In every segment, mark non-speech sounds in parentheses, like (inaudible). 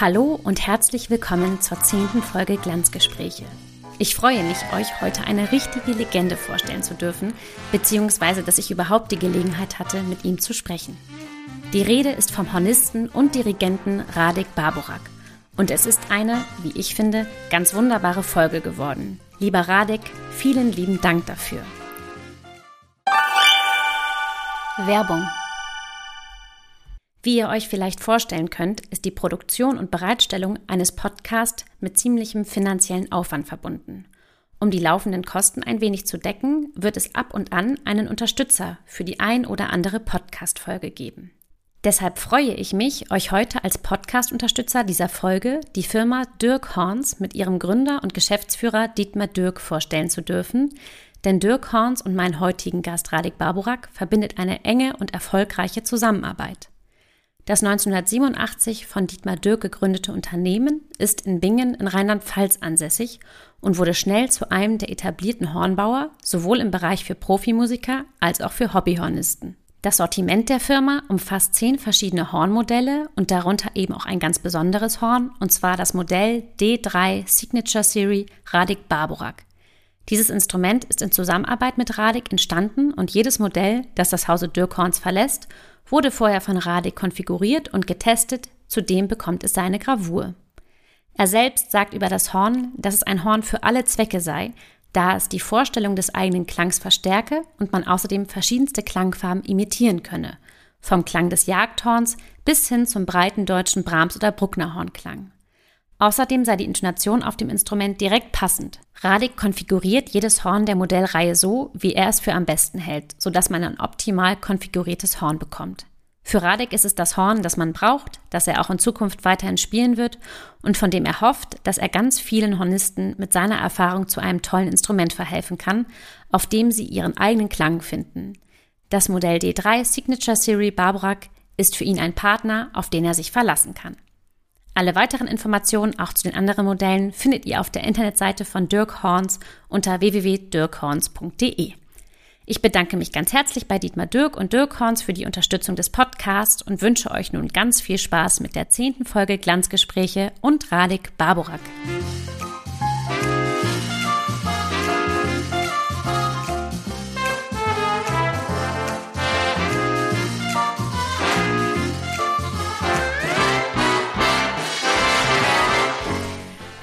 Hallo und herzlich willkommen zur zehnten Folge Glanzgespräche. Ich freue mich, euch heute eine richtige Legende vorstellen zu dürfen, beziehungsweise dass ich überhaupt die Gelegenheit hatte, mit ihm zu sprechen. Die Rede ist vom Hornisten und Dirigenten Radek Barborak. Und es ist eine, wie ich finde, ganz wunderbare Folge geworden. Lieber Radek, vielen lieben Dank dafür. Werbung wie ihr euch vielleicht vorstellen könnt, ist die Produktion und Bereitstellung eines Podcasts mit ziemlichem finanziellen Aufwand verbunden. Um die laufenden Kosten ein wenig zu decken, wird es ab und an einen Unterstützer für die ein oder andere Podcast-Folge geben. Deshalb freue ich mich, euch heute als Podcast-Unterstützer dieser Folge die Firma Dirk Horns mit ihrem Gründer und Geschäftsführer Dietmar Dirk vorstellen zu dürfen, denn Dirk Horns und meinen heutigen Gast Radik Barburak verbindet eine enge und erfolgreiche Zusammenarbeit. Das 1987 von Dietmar Dirk gegründete Unternehmen ist in Bingen in Rheinland-Pfalz ansässig und wurde schnell zu einem der etablierten Hornbauer, sowohl im Bereich für Profimusiker als auch für Hobbyhornisten. Das Sortiment der Firma umfasst zehn verschiedene Hornmodelle und darunter eben auch ein ganz besonderes Horn, und zwar das Modell D3 Signature Series Radik Barborak. Dieses Instrument ist in Zusammenarbeit mit Radik entstanden und jedes Modell, das das Hause Dirkhorns verlässt, wurde vorher von Radik konfiguriert und getestet, zudem bekommt es seine Gravur. Er selbst sagt über das Horn, dass es ein Horn für alle Zwecke sei, da es die Vorstellung des eigenen Klangs verstärke und man außerdem verschiedenste Klangfarben imitieren könne, vom Klang des Jagdhorns bis hin zum breiten deutschen Brahms- oder Brucknerhornklang. Außerdem sei die Intonation auf dem Instrument direkt passend. Radik konfiguriert jedes Horn der Modellreihe so, wie er es für am besten hält, sodass man ein optimal konfiguriertes Horn bekommt. Für Radik ist es das Horn, das man braucht, das er auch in Zukunft weiterhin spielen wird und von dem er hofft, dass er ganz vielen Hornisten mit seiner Erfahrung zu einem tollen Instrument verhelfen kann, auf dem sie ihren eigenen Klang finden. Das Modell D3 Signature Series Barbarak ist für ihn ein Partner, auf den er sich verlassen kann. Alle weiteren Informationen, auch zu den anderen Modellen, findet ihr auf der Internetseite von Dirk Horns unter www.dirkhorns.de. Ich bedanke mich ganz herzlich bei Dietmar Dirk und Dirk Horns für die Unterstützung des Podcasts und wünsche euch nun ganz viel Spaß mit der zehnten Folge Glanzgespräche und Radik Barborak.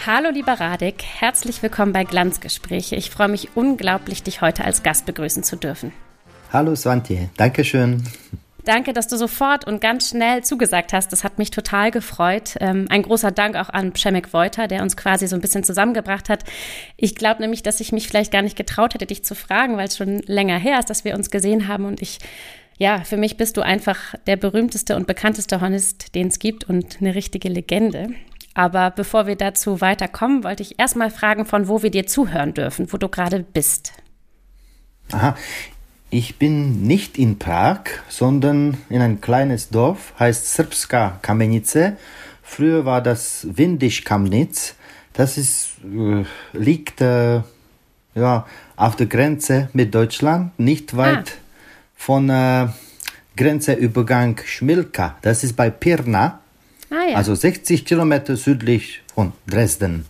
Hallo lieber Radek, herzlich willkommen bei Glanzgespräche. Ich freue mich unglaublich, dich heute als Gast begrüßen zu dürfen. Hallo Swantje, Dankeschön. Danke, dass du sofort und ganz schnell zugesagt hast. Das hat mich total gefreut. Ähm, ein großer Dank auch an Przemek Wojter, der uns quasi so ein bisschen zusammengebracht hat. Ich glaube nämlich, dass ich mich vielleicht gar nicht getraut hätte, dich zu fragen, weil es schon länger her ist, dass wir uns gesehen haben und ich ja, für mich bist du einfach der berühmteste und bekannteste Hornist, den es gibt und eine richtige Legende. Aber bevor wir dazu weiterkommen, wollte ich erstmal fragen, von wo wir dir zuhören dürfen, wo du gerade bist. Aha, ich bin nicht in Prag, sondern in ein kleines Dorf, heißt Srpska Kamenice. Früher war das Windisch Kamnitz. Das ist, äh, liegt äh, ja, auf der Grenze mit Deutschland, nicht weit ah. von äh, Grenzeübergang Schmilka. Das ist bei Pirna. Ah, ja. Also 60 Kilometer südlich von Dresden.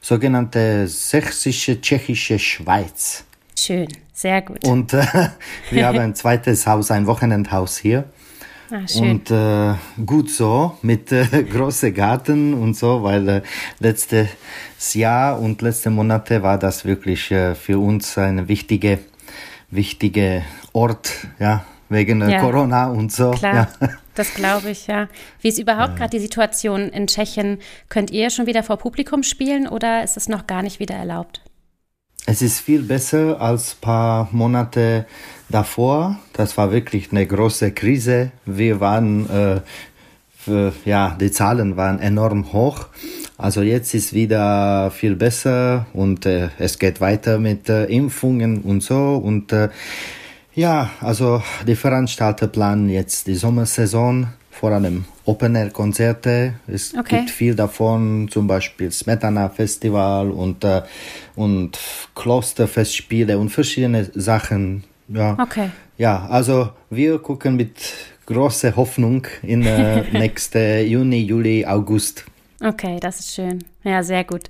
Sogenannte sächsische tschechische Schweiz. Schön, sehr gut. Und äh, (laughs) wir haben ein zweites Haus, ein Wochenendhaus hier. Ah, schön. Und äh, gut so, mit äh, (laughs) großem Garten und so, weil äh, letztes Jahr und letzte Monate war das wirklich äh, für uns ein wichtiger wichtige Ort, ja, wegen ja. Corona und so. Klar, ja. Das glaube ich, ja. Wie ist überhaupt ja. gerade die Situation in Tschechien? Könnt ihr schon wieder vor Publikum spielen oder ist es noch gar nicht wieder erlaubt? Es ist viel besser als ein paar Monate davor. Das war wirklich eine große Krise. Wir waren, äh, für, ja, die Zahlen waren enorm hoch. Also jetzt ist wieder viel besser und äh, es geht weiter mit äh, Impfungen und so und äh, ja, also die Veranstalter planen jetzt die Sommersaison, vor allem Open-Air-Konzerte. Es okay. gibt viel davon, zum Beispiel Smetana-Festival und, äh, und Klosterfestspiele und verschiedene Sachen. Ja. Okay. Ja, also wir gucken mit großer Hoffnung in äh, (laughs) nächste Juni, Juli, August. Okay, das ist schön. Ja, sehr gut.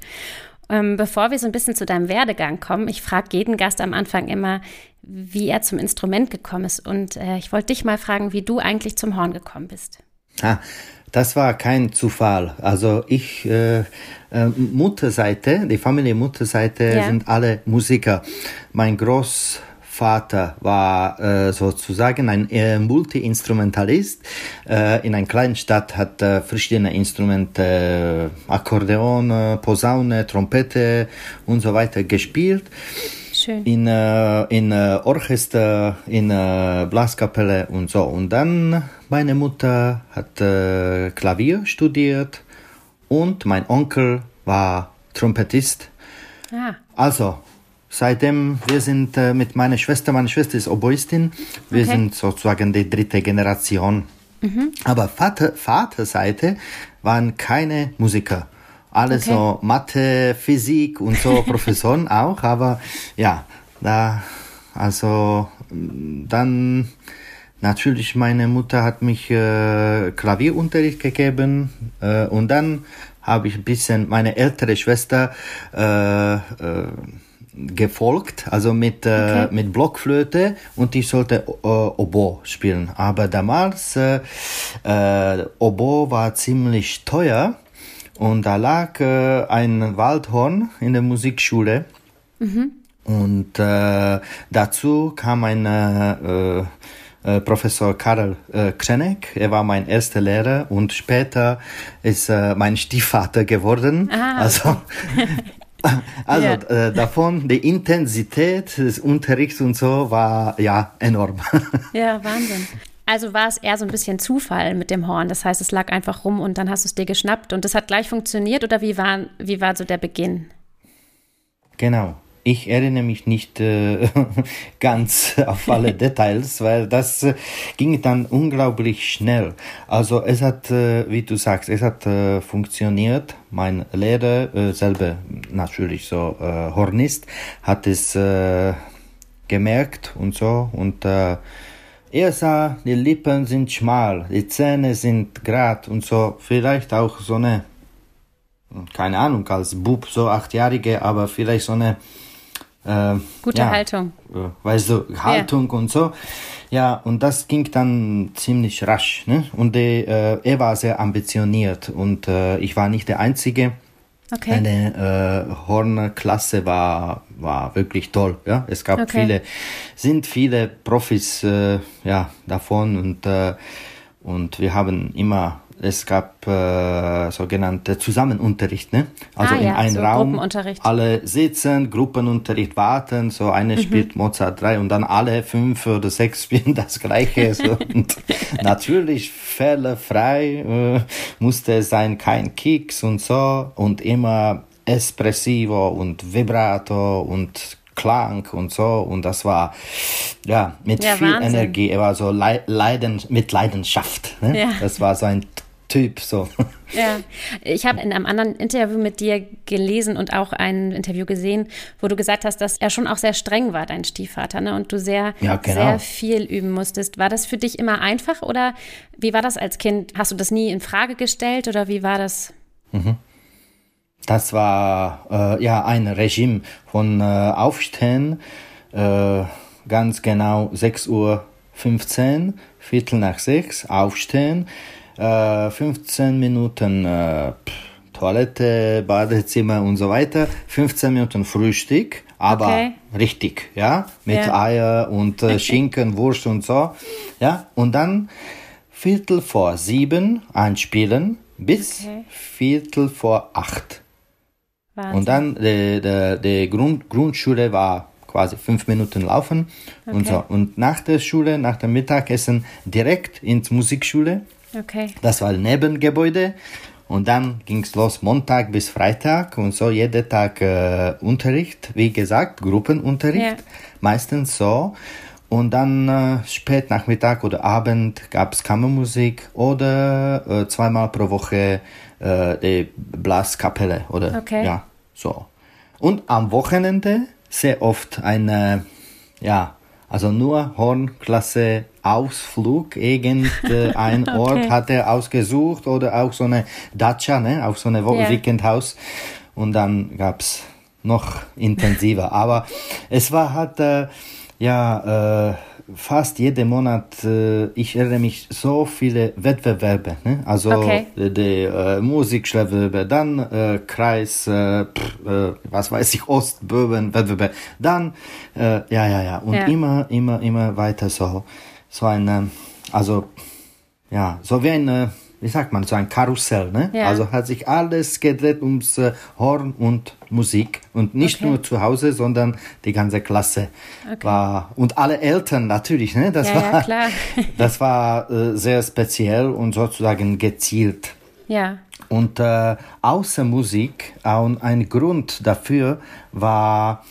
Ähm, bevor wir so ein bisschen zu deinem Werdegang kommen, ich frage jeden Gast am Anfang immer, wie er zum Instrument gekommen ist. Und äh, ich wollte dich mal fragen, wie du eigentlich zum Horn gekommen bist. Ah, das war kein Zufall. Also ich, äh, äh, Mutterseite, die Familie Mutterseite ja. sind alle Musiker. Mein Großvater war äh, sozusagen ein äh, Multi-Instrumentalist. Äh, in einer kleinen Stadt hat er verschiedene Instrumente, äh, Akkordeon, Posaune, Trompete und so weiter gespielt. Schön. In, äh, in äh, Orchester, in äh, Blaskapelle und so. Und dann meine Mutter hat äh, Klavier studiert und mein Onkel war Trompetist. Ah. Also, seitdem wir sind äh, mit meiner Schwester, meine Schwester ist Oboistin, wir okay. sind sozusagen die dritte Generation. Mhm. Aber Vater, Vaterseite waren keine Musiker alles okay. so Mathe, Physik und so (laughs) Professoren auch, aber ja, da, also dann natürlich meine Mutter hat mich äh, Klavierunterricht gegeben äh, und dann habe ich ein bisschen meine ältere Schwester äh, äh, gefolgt, also mit, äh, okay. mit Blockflöte und ich sollte äh, Oboe spielen. Aber damals, äh, äh, Oboe war ziemlich teuer und da lag äh, ein Waldhorn in der Musikschule. Mhm. Und äh, dazu kam ein äh, äh, Professor Karel äh, Krenek. Er war mein erster Lehrer und später ist äh, mein Stiefvater geworden. Ah. (laughs) Also, (laughs) also ja. äh, davon die Intensität des Unterrichts und so war ja enorm. (laughs) Ja, Wahnsinn. Also war es eher so ein bisschen Zufall mit dem Horn. Das heißt, es lag einfach rum und dann hast du es dir geschnappt und das hat gleich funktioniert oder wie war, wie war so der Beginn? Genau. Ich erinnere mich nicht äh, (laughs) ganz auf alle (laughs) Details, weil das äh, ging dann unglaublich schnell. Also es hat, äh, wie du sagst, es hat äh, funktioniert. Mein Lehrer, äh, selber natürlich so äh, Hornist, hat es gemerkt und so und er sah, die Lippen sind schmal, die Zähne sind grad und so. Vielleicht auch so eine, keine Ahnung, als Bub, so achtjährige, aber vielleicht so eine äh, gute ja, Haltung. Äh, weißt du, Haltung ja. und so. Ja, und das ging dann ziemlich rasch. Ne? Und die, äh, er war sehr ambitioniert und äh, ich war nicht der Einzige. Okay. Eine äh, Hornklasse war, war wirklich toll. Ja? Es gab okay. viele, sind viele Profis äh, ja, davon und, äh, und wir haben immer es gab äh, sogenannte Zusammenunterricht, ne? Also ah, in ja, einem so Raum alle sitzen, Gruppenunterricht warten, so eine mhm. spielt Mozart 3 und dann alle fünf oder sechs (laughs) spielen das gleiche. So. und (laughs) natürlich fehlerfrei äh, musste es sein, kein Kicks und so und immer Espressivo und Vibrato und Klang und so und das war ja mit ja, viel Wahnsinn. Energie, er war so leiden, mit Leidenschaft. Ne? Ja. Das war so ein Typ. So. (laughs) Ja, ich habe in einem anderen Interview mit dir gelesen und auch ein Interview gesehen, wo du gesagt hast, dass er schon auch sehr streng war, dein Stiefvater, ne? und du sehr, ja, genau. sehr viel üben musstest. War das für dich immer einfach oder wie war das als Kind? Hast du das nie in Frage gestellt oder wie war das? Mhm. Das war äh, ja ein Regime von äh, Aufstehen, äh, ganz genau 6 Uhr 15, Viertel nach sechs, aufstehen, äh, 15 Minuten äh, Toilette, Badezimmer und so weiter, 15 Minuten Frühstück, aber okay. richtig, ja, mit ja. Eier und äh, Schinken, Wurst und so, ja, und dann Viertel vor sieben einspielen bis okay. Viertel vor acht. Wahnsinn. Und dann die, die, die Grund, Grundschule war quasi fünf Minuten laufen okay. und so. Und nach der Schule, nach dem Mittagessen direkt ins Musikschule Okay. Das war ein Nebengebäude. Und dann ging es los Montag bis Freitag und so jeden Tag äh, Unterricht, wie gesagt, Gruppenunterricht, ja. meistens so. Und dann äh, spät Nachmittag oder Abend gab es Kammermusik oder äh, zweimal pro Woche äh, die Blaskapelle oder okay. ja, so. Und am Wochenende sehr oft eine, ja, Also nur Hornklasse Ausflug, irgendein (laughs) okay. Ort hat er ausgesucht oder auch so eine Dacia, ne, auch so eine yeah. Weekendhaus. Und dann gab's noch intensiver. Aber es war halt, äh, ja, äh, fast jeden Monat, äh, ich erinnere mich, so viele Wettbewerbe. Ne? Also okay. die, die äh, Musikwettbewerbe, dann äh, Kreis, äh, pff, äh, was weiß ich, Ostböben Wettbewerb, dann, äh, ja, ja, ja, und ja. immer, immer, immer weiter so, so ein, äh, also, ja, so wie ein, äh, wie sagt man, so ein Karussell, ne? Ja. Also hat sich alles gedreht ums äh, Horn und Musik und nicht okay. nur zu Hause, sondern die ganze Klasse okay. war und alle Eltern natürlich, ne? Das ja, war, ja, klar. (laughs) das war äh, sehr speziell und sozusagen gezielt. Ja. Und äh, außer Musik, auch ein Grund dafür war,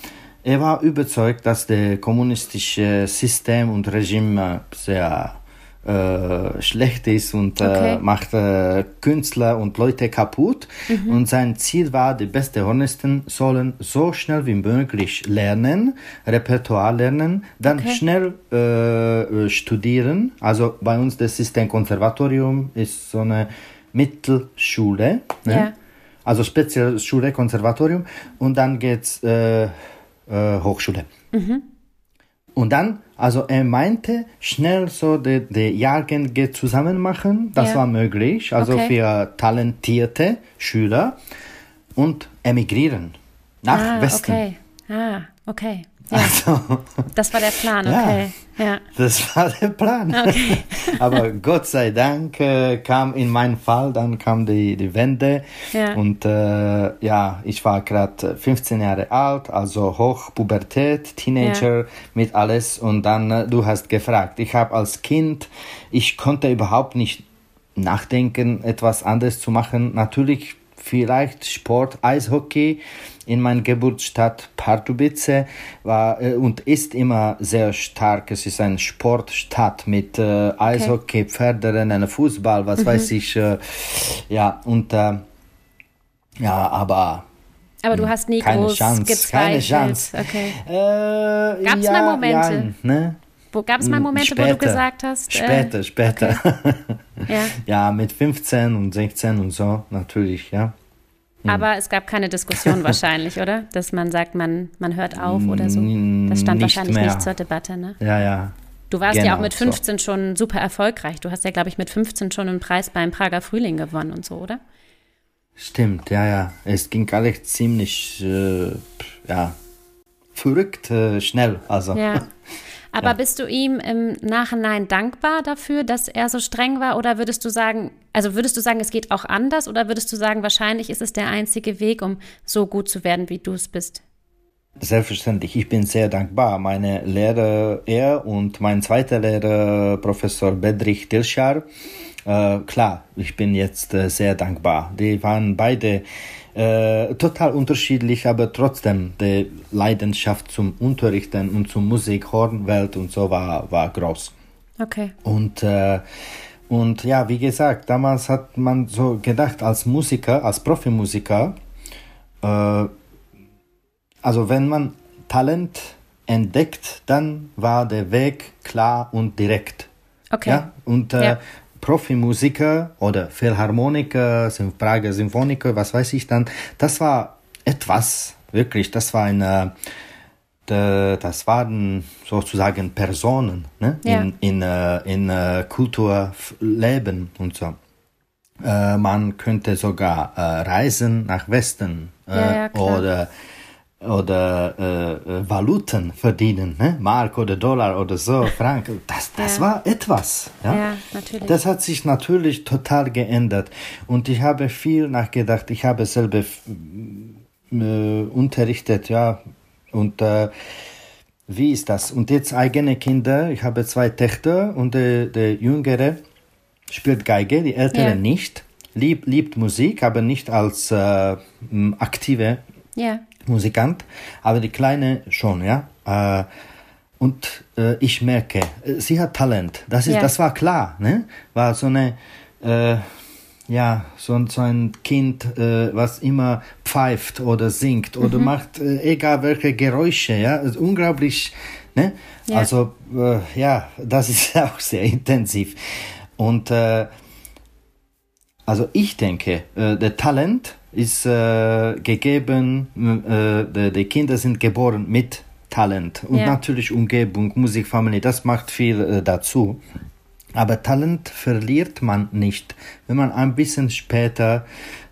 er war überzeugt, dass das kommunistische System und Regime sehr äh, schlecht ist und äh, okay. äh, macht äh, Künstler und Leute kaputt. Mhm. Und sein Ziel war, die beste Hornisten sollen so schnell wie möglich lernen, Repertoire lernen, dann okay. schnell äh, studieren. Also bei uns das System Konservatorium ist so eine Mittelschule. Ne? Ja. Also Spezialschule, Konservatorium und dann geht's äh, Hochschule. Mhm. Und dann, also er meinte, schnell so die, die Jahrgänge zusammen machen, das ja. war möglich, also okay. für talentierte Schüler und emigrieren nach ah, Westen. Okay. Ah, okay. Ja. Also, das war der Plan, okay. Ja, ja. Das war der Plan. Okay. (laughs) Aber Gott sei Dank äh, kam in meinem Fall, dann kam die, die Wende. Ja. Und äh, ja, ich war gerade 15 Jahre alt, also Hochpubertät, Teenager ja. mit alles. Und dann, äh, du hast gefragt, ich habe als Kind, ich konnte überhaupt nicht nachdenken, etwas anderes zu machen. Natürlich vielleicht Sport, Eishockey in meiner Geburtsstadt Pardubice war äh, und ist immer sehr stark. Es ist eine Sportstadt mit äh, Eishockey, okay. Pferderennen, Fußball, was mhm. weiß ich. Äh, ja, und äh, ja, aber aber du hast nie keine groß Chance, gezweifelt. Keine Chance. Okay. Äh, Gab es ja, mal Momente? Ja, ne? Wo gab es mal Momente, später, wo du gesagt hast? Später, äh, später. Okay. (laughs) ja. ja, mit 15 und 16 und so, natürlich, ja. Hm. Aber es gab keine Diskussion (laughs) wahrscheinlich, oder? Dass man sagt, man, man hört auf oder so. Das stand nicht wahrscheinlich mehr. nicht zur Debatte, ne? Ja, ja. Du warst genau, ja auch mit 15 so. schon super erfolgreich. Du hast ja, glaube ich, mit 15 schon einen Preis beim Prager Frühling gewonnen und so, oder? Stimmt, ja, ja. Es ging alles ziemlich, äh, ja, verrückt äh, schnell. Also. Ja. (laughs) Aber ja. bist du ihm im Nachhinein dankbar dafür, dass er so streng war? Oder würdest du sagen, also würdest du sagen, es geht auch anders? Oder würdest du sagen, wahrscheinlich ist es der einzige Weg, um so gut zu werden, wie du es bist? Selbstverständlich, ich bin sehr dankbar. Meine Lehrer, er und mein zweiter Lehrer, Professor Bedrich Dilschar, äh, klar, ich bin jetzt äh, sehr dankbar. Die waren beide äh, total unterschiedlich, aber trotzdem die Leidenschaft zum Unterrichten und zum Musik, Hornwelt und so war, war groß. Okay. Und, äh, und ja, wie gesagt, damals hat man so gedacht, als Musiker, als Profimusiker, äh, also wenn man Talent entdeckt, dann war der Weg klar und direkt. Okay. Ja? Und äh, ja. Profimusiker oder Philharmoniker, Prager Symphoniker, was weiß ich dann, das war etwas, wirklich, das war eine, das waren sozusagen Personen ne? ja. in, in, äh, in, äh, Kulturleben und so. Äh, man könnte sogar reisen nach Westen ja, ja, oder oder äh, äh, Valuten verdienen, ne? Mark oder Dollar oder so, (laughs) Frank. Das, das ja. war etwas. Ja? ja, natürlich. Das hat sich natürlich total geändert. Und ich habe viel nachgedacht. Ich habe selber äh, unterrichtet, ja. Und äh, wie ist das? Und jetzt eigene Kinder. Ich habe zwei Töchter und der, der Jüngere spielt Geige, die Ältere ja. nicht. Lieb, liebt Musik, aber nicht als äh, aktive ja. Musikant, aber die Kleine schon, ja. Äh, und äh, ich merke, äh, sie hat Talent. Das ist, ja. das war klar, ne? War so eine, äh, ja, so, so ein Kind, äh, was immer pfeift oder singt oder mhm. macht, äh, egal welche Geräusche, ja. Also unglaublich Ne? Ja. Also äh, ja, das ist (laughs) auch sehr intensiv. Und äh, also ich denke, äh, der Talent ist äh, gegeben, äh, die, Kinder sind geboren mit Talent und ja. natürlich Umgebung, Musik, Familie, das macht viel äh, dazu. Aber Talent verliert man nicht, wenn man ein bisschen später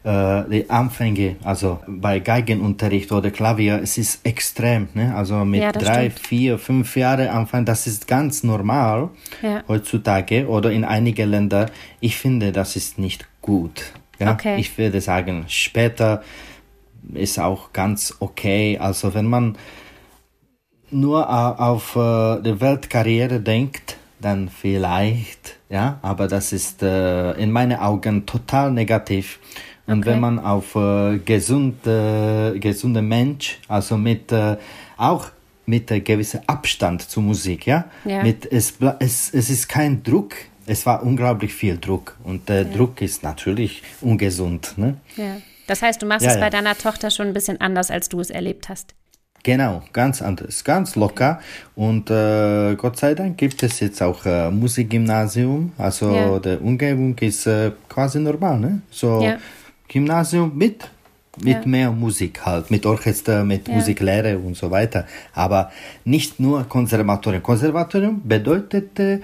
äh, die Anfänge, also bei Geigenunterricht oder Klavier, es ist extrem. Ne? Also mit ja, drei, stimmt. vier, fünf Jahren anfangen, das ist ganz normal ja. heutzutage oder in einigen Ländern. Ich finde, das ist nicht gut. Ja? Okay. Ich würde sagen, später ist auch ganz okay. Also wenn man nur auf äh, die Weltkarriere denkt, dann vielleicht, ja, aber das ist äh, in meinen Augen total negativ. Und okay. wenn man auf äh, gesunde, gesunde Mensch, also mit äh, auch mit äh, gewissem Abstand zur Musik, ja, ja. Mit, es, es, es ist kein Druck, es war unglaublich viel Druck und der ja. Druck ist natürlich ungesund. Ne? Ja. Das heißt, du machst ja, es bei deiner Tochter schon ein bisschen anders, als du es erlebt hast. Genau, ganz anders, ganz locker. Und äh, Gott sei Dank gibt es jetzt auch äh, Musikgymnasium. Also ja. die Umgebung ist äh, quasi normal, ne? So ja. Gymnasium mit mit ja. mehr Musik halt, mit Orchester, mit Musiklehre und so weiter. Aber nicht nur Konservatorium. Konservatorium bedeutete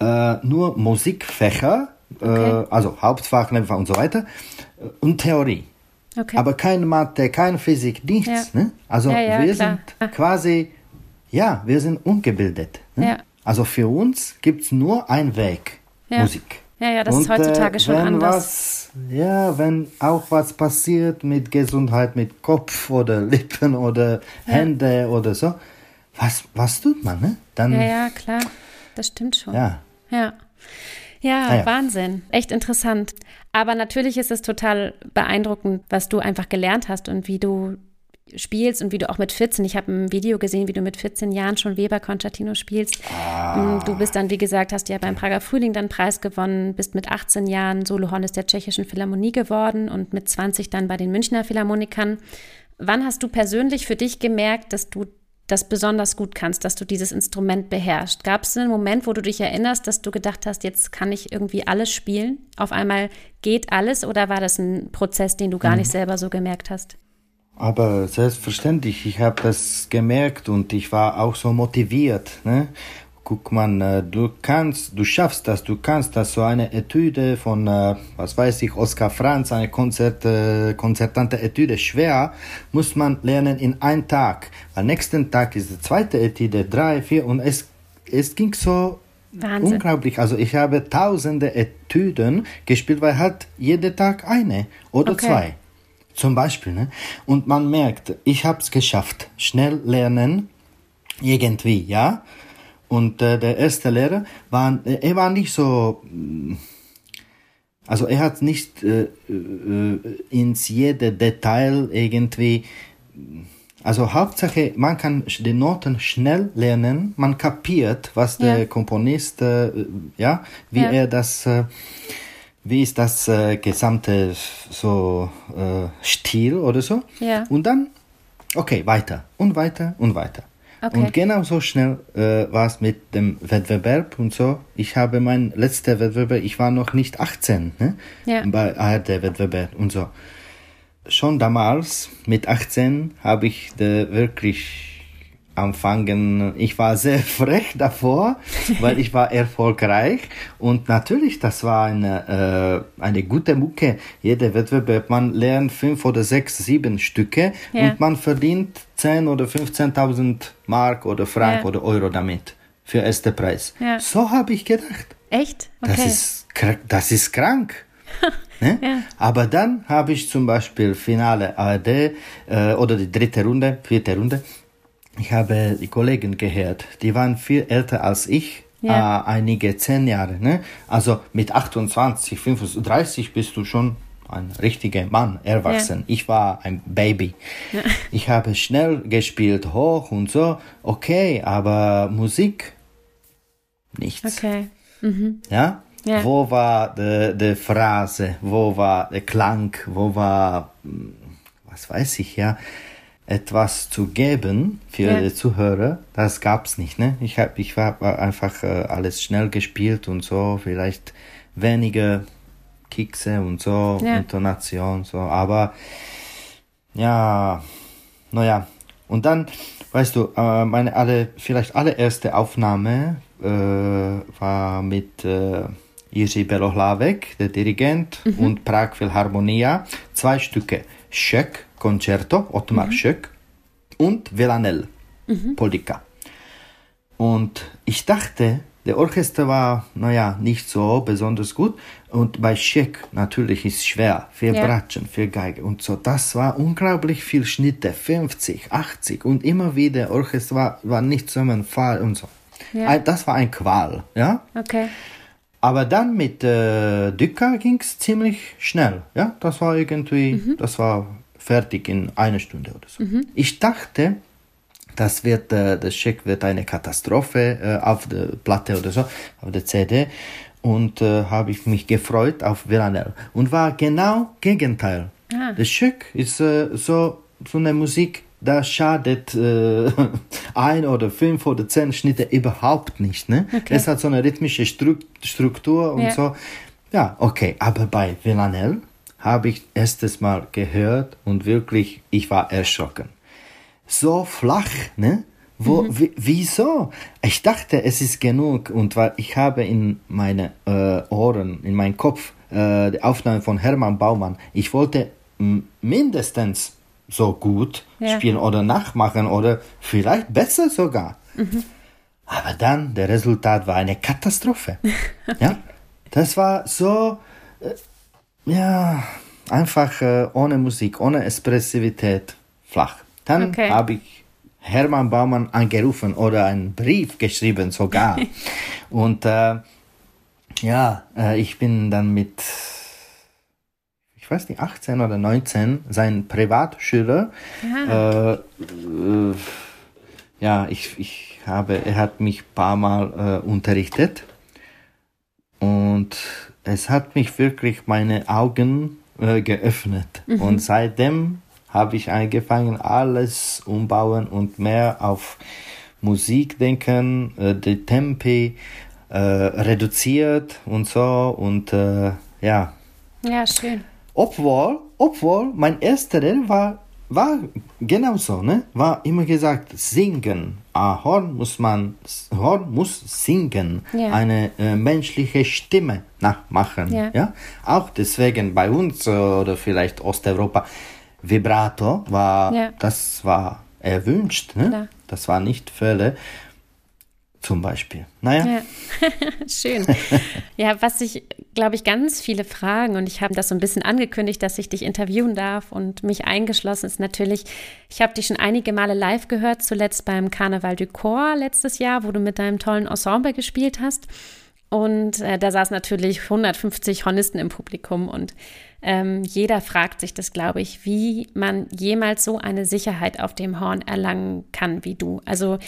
äh, nur Musikfächer, äh, okay. also Hauptfach und so weiter und Theorie. Okay. Aber keine Mathe, keine Physik, nichts. Ja. Ne? Also ja, ja, wir klar. sind quasi, ja, wir sind ungebildet. Ne? Also für uns gibt es nur einen Weg, Musik. Ja, ja, das Und, ist heutzutage äh, schon anders. Was, ja, wenn auch was passiert mit Gesundheit, mit Kopf oder (laughs) Lippen oder Hände oder so, was, was tut man, ne? Dann, ja, ja, klar. Das stimmt schon. Ja. Ja. Ja, ah ja, Wahnsinn. Echt interessant. Aber natürlich ist es total beeindruckend, was du einfach gelernt hast und wie du spielst und wie du auch mit 14, ich habe ein Video gesehen, wie du mit 14 Jahren schon Weber Concertino spielst. Ah. Du bist dann, wie gesagt, hast ja beim Prager Frühling dann Preis gewonnen, bist mit 18 Jahren Solohornist der Tschechischen Philharmonie geworden und mit 20 dann bei den Münchner Philharmonikern. Wann hast du persönlich für dich gemerkt, dass du das besonders gut kannst, dass du dieses Instrument beherrschst. Gab es einen Moment, wo du dich erinnerst, dass du gedacht hast, jetzt kann ich irgendwie alles spielen? Auf einmal geht alles oder war das ein Prozess, den du gar mhm. nicht selber so gemerkt hast? Aber selbstverständlich, ich habe das gemerkt und ich war auch so motiviert. Ne? Guck mal, äh, du kannst, du schaffst das, du kannst das, so eine Etüde von, äh, was weiß ich, Oskar Franz, eine Konzert, äh, konzertante Etüde, schwer, muss man lernen in einem Tag. Am nächsten Tag ist die zweite Etüde, drei, vier, und es, es ging so Wahnsinn. unglaublich. Also ich habe tausende Etüden gespielt, weil halt jeden Tag eine oder okay. zwei. Zum Beispiel, ne? Und man merkt, ich habe es geschafft. Schnell lernen, irgendwie, ja. Und äh, der erste Lehrer war, äh, er war nicht so, mm, also er hat nicht äh, äh, ins jede Detail irgendwie, also Hauptsache, man kann die Noten schnell lernen, man kapiert, was ja. der Komponist, äh, ja, wie ja. er das, äh, wie ist das äh, gesamte so äh, Stil oder so. Ja. Und dann, okay, weiter und weiter und weiter. Okay. Und genau so schnell äh, war es mit dem Wettbewerb und so. Ich habe mein letzter Wettbewerb, ich war noch nicht 18 ne? ja. bei ARD-Wettbewerb und so. Schon damals, mit 18, habe ich wirklich anfangen. Ich war sehr (laughs) frech davor, weil ich war erfolgreich und natürlich, das war eine, äh, eine gute Mucke. Jeder Wettbewerb, man lernt fünf oder sechs, sieben Stücke ja. und man verdient 10 oder 15.000 Mark oder Frank ja. oder Euro damit für ersten Preis. Ja. So habe ich gedacht. Echt? Okay. Das ist, das ist krank. (laughs) ne? ja. Aber dann habe ich zum Beispiel Finale ARD äh, oder die dritte Runde, vierte Runde, ich habe die Kollegen gehört, die waren viel älter als ich, ja. äh, einige zehn Jahre. Ne? Also mit 28, 35 bist du schon ein richtiger Mann, erwachsen. Ja. Ich war ein Baby. Ja. (laughs) Ich habe schnell gespielt, hoch und so. Okay, aber Musik nichts. Okay. Mhm. Ja? ja? Wo war die, die Phrase? Wo war der Klang? Wo war, hm, was weiß ich, ja? Etwas zu geben für Ja. die Zuhörer, das gab's nicht. Ne? Ich habe ich war, einfach äh, alles schnell gespielt und so, vielleicht wenige Kickse und so, Ja. Intonation, so, aber ja, naja. Und dann, weißt du, äh, meine alle, vielleicht allererste Aufnahme äh, war mit äh, Jiří Belohlavek, der Dirigent, und Prag Philharmonia. Zwei Stücke. Schöck, Concerto, Ottmar Schöck und Villanelle, Polka. Und ich dachte, der Orchester war, naja, nicht so besonders gut. Und bei Scheck natürlich ist schwer, viel Ja. Bratschen, viel Geige und so. Das war unglaublich viel Schnitte, 50, 80 und immer wieder Orchester war, war nicht zusammenfall und so. Ja. Ein- Das war ein Qual, ja. Okay. Aber dann mit äh, Dücker ging's ziemlich schnell. Ja, das war irgendwie, das war fertig in einer Stunde oder so. Ich dachte, das wird, äh, das Check wird eine Katastrophe äh, auf der Platte oder so, auf der CD. Und äh, habe ich mich gefreut auf Villanelle. Und war genau Gegenteil. Ah. Das Stück ist äh, so, so eine Musik, da schadet äh, (laughs) ein oder fünf oder zehn Schnitte überhaupt nicht. Ne? Okay. Es hat so eine rhythmische Stru Struktur und Ja. so. Ja, okay. Aber bei Villanelle habe ich erstes Mal gehört und wirklich, ich war erschrocken. So flach, ne? Wo, wie, wieso? Ich dachte, es ist genug und weil ich habe in meine äh, Ohren, in meinen Kopf äh, die Aufnahme von Hermann Baumann. Ich wollte mindestens so gut Ja. spielen oder nachmachen oder vielleicht besser sogar. Aber dann, der Resultat war eine Katastrophe. (laughs) ja, das war so, äh, ja, einfach äh, ohne Musik, ohne Expressivität, flach. Dann Okay. habe ich Hermann Baumann angerufen oder einen Brief geschrieben sogar. (laughs) Und äh, ja, äh, ich bin dann mit, ich weiß nicht, 18 oder 19, sein Privatschüler. Äh, äh, ja, ich, ich habe, er hat mich ein paar Mal äh, unterrichtet und es hat mich wirklich meine Augen äh, geöffnet. Und seitdem habe ich angefangen, alles umbauen und mehr auf Musik denken, äh, die Tempi äh, reduziert und so und äh, ja, Ja, schön. obwohl, obwohl mein erster Lehrer war, war genauso, ne? War immer gesagt, singen. Ah, Horn muss man, Horn muss singen. Ja. Eine äh, menschliche Stimme nachmachen. Ja. Ja. Auch deswegen bei uns oder vielleicht Osteuropa, Vibrato war, Ja. das war erwünscht, ne? Das war nicht Fälle. Zum Beispiel. Naja. Ja, (laughs) schön. Ja, was sich, glaube ich, ganz viele fragen und ich habe das so ein bisschen angekündigt, dass ich dich interviewen darf und mich eingeschlossen ist natürlich, ich habe dich schon einige Male live gehört, zuletzt beim Carnaval du Corps letztes Jahr, wo du mit deinem tollen Ensemble gespielt hast. Und äh, da saßen natürlich 150 Hornisten im Publikum und ähm, jeder fragt sich das, glaube ich, wie man jemals so eine Sicherheit auf dem Horn erlangen kann wie du. Also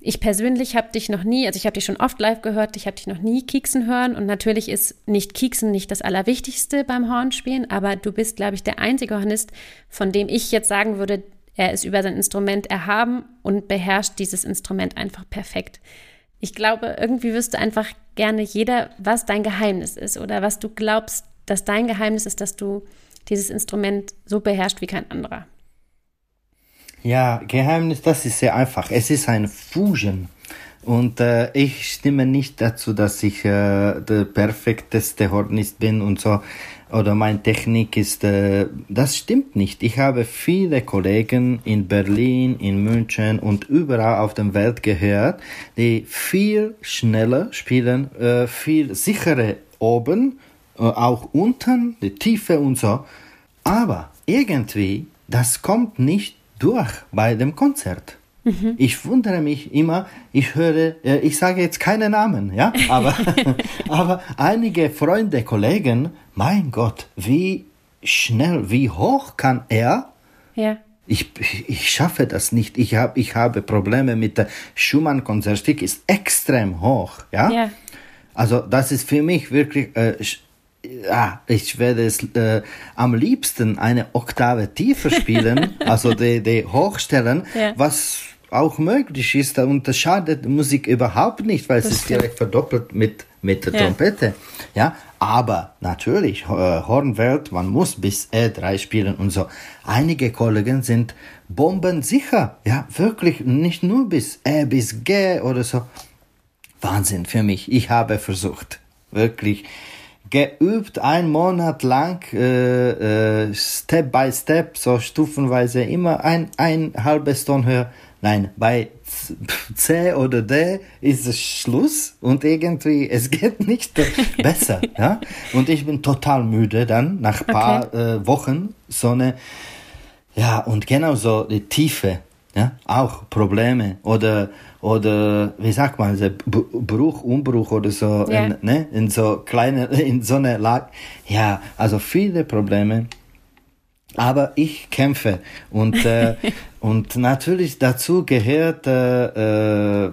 ich persönlich habe dich noch nie, also ich habe dich schon oft live gehört, ich habe dich noch nie kieksen hören und natürlich ist nicht kieksen nicht das Allerwichtigste beim Hornspielen, aber du bist, glaube ich, der einzige Hornist, von dem ich jetzt sagen würde, er ist über sein Instrument erhaben und beherrscht dieses Instrument einfach perfekt. Ich glaube, irgendwie wüsste einfach gerne jeder, was dein Geheimnis ist oder was du glaubst, dass dein Geheimnis ist, dass du dieses Instrument so beherrscht wie kein anderer. Ja, Geheimnis, das ist sehr einfach. Es ist ein Fusion. Und äh, ich stimme nicht dazu, dass ich äh, der perfekteste Hornist bin und so. Oder meine Technik ist, äh, das stimmt nicht. Ich habe viele Kollegen in Berlin, in München und überall auf der Welt gehört, die viel schneller spielen, äh, viel sicherer oben, äh, auch unten, die Tiefe und so. Aber irgendwie, das kommt nicht durch bei dem Konzert. Ich wundere mich immer, ich höre, äh, ich sage jetzt keine Namen, ja, (laughs) aber, aber einige Freunde, Kollegen, mein Gott, wie schnell, wie hoch kann er? Ja. Ich, ich schaffe das nicht. Ich, hab, ich habe Probleme mit der Schumann-Konzertstück, ist extrem hoch, ja? Ja. Also das ist für mich wirklich äh, ja, ich werde es äh, am liebsten eine Oktave tiefer spielen, (laughs) also die, die hochstellen, Ja. was auch möglich ist und das schadet Musik überhaupt nicht, weil es Das ist stimmt. direkt verdoppelt mit, mit der Ja. Trompete. Ja, aber natürlich, äh, Hornwelt, man muss bis E3 spielen und so. Einige Kollegen sind bombensicher, ja, wirklich, nicht nur bis E, bis G oder so. Wahnsinn für mich. Ich habe versucht, wirklich geübt, ein Monat lang, äh, äh, Step by Step, so stufenweise, immer ein, ein halbes Ton höher. Nein, bei C oder D ist es Schluss und irgendwie, es geht (laughs) nicht besser. ja? Und ich bin total müde dann, nach paar äh, Wochen, so eine ja, und genauso die Tiefe, ja, auch Probleme oder, oder wie sagt man, so Bruch, Umbruch oder so, Ja. in, ne, in so kleine, (laughs) in so eine Lage. Ja, also viele Probleme. Aber ich kämpfe und, äh, (laughs) und natürlich dazu gehört äh, äh,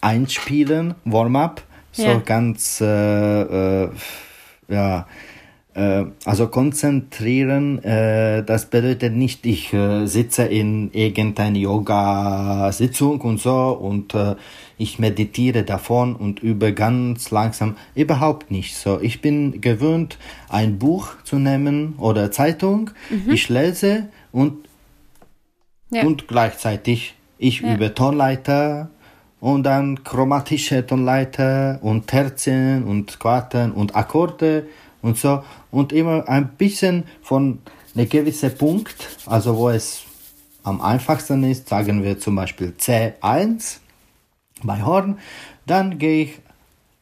Einspielen, Warm-up, so Ja. ganz, äh, äh, ja, also konzentrieren, äh, das bedeutet nicht, ich äh, sitze in irgendeiner Yoga-Sitzung und so und äh, ich meditiere davon und übe ganz langsam. Überhaupt nicht so. Ich bin gewöhnt, ein Buch zu nehmen oder Zeitung. Ich lese und Ja. und gleichzeitig ich Ja. übe Tonleiter und dann chromatische Tonleiter und Terzen und Quarten und Akkorde und so und immer ein bisschen von einem gewissen Punkt, also wo es am einfachsten ist, sagen wir zum Beispiel C1 bei Horn, dann gehe ich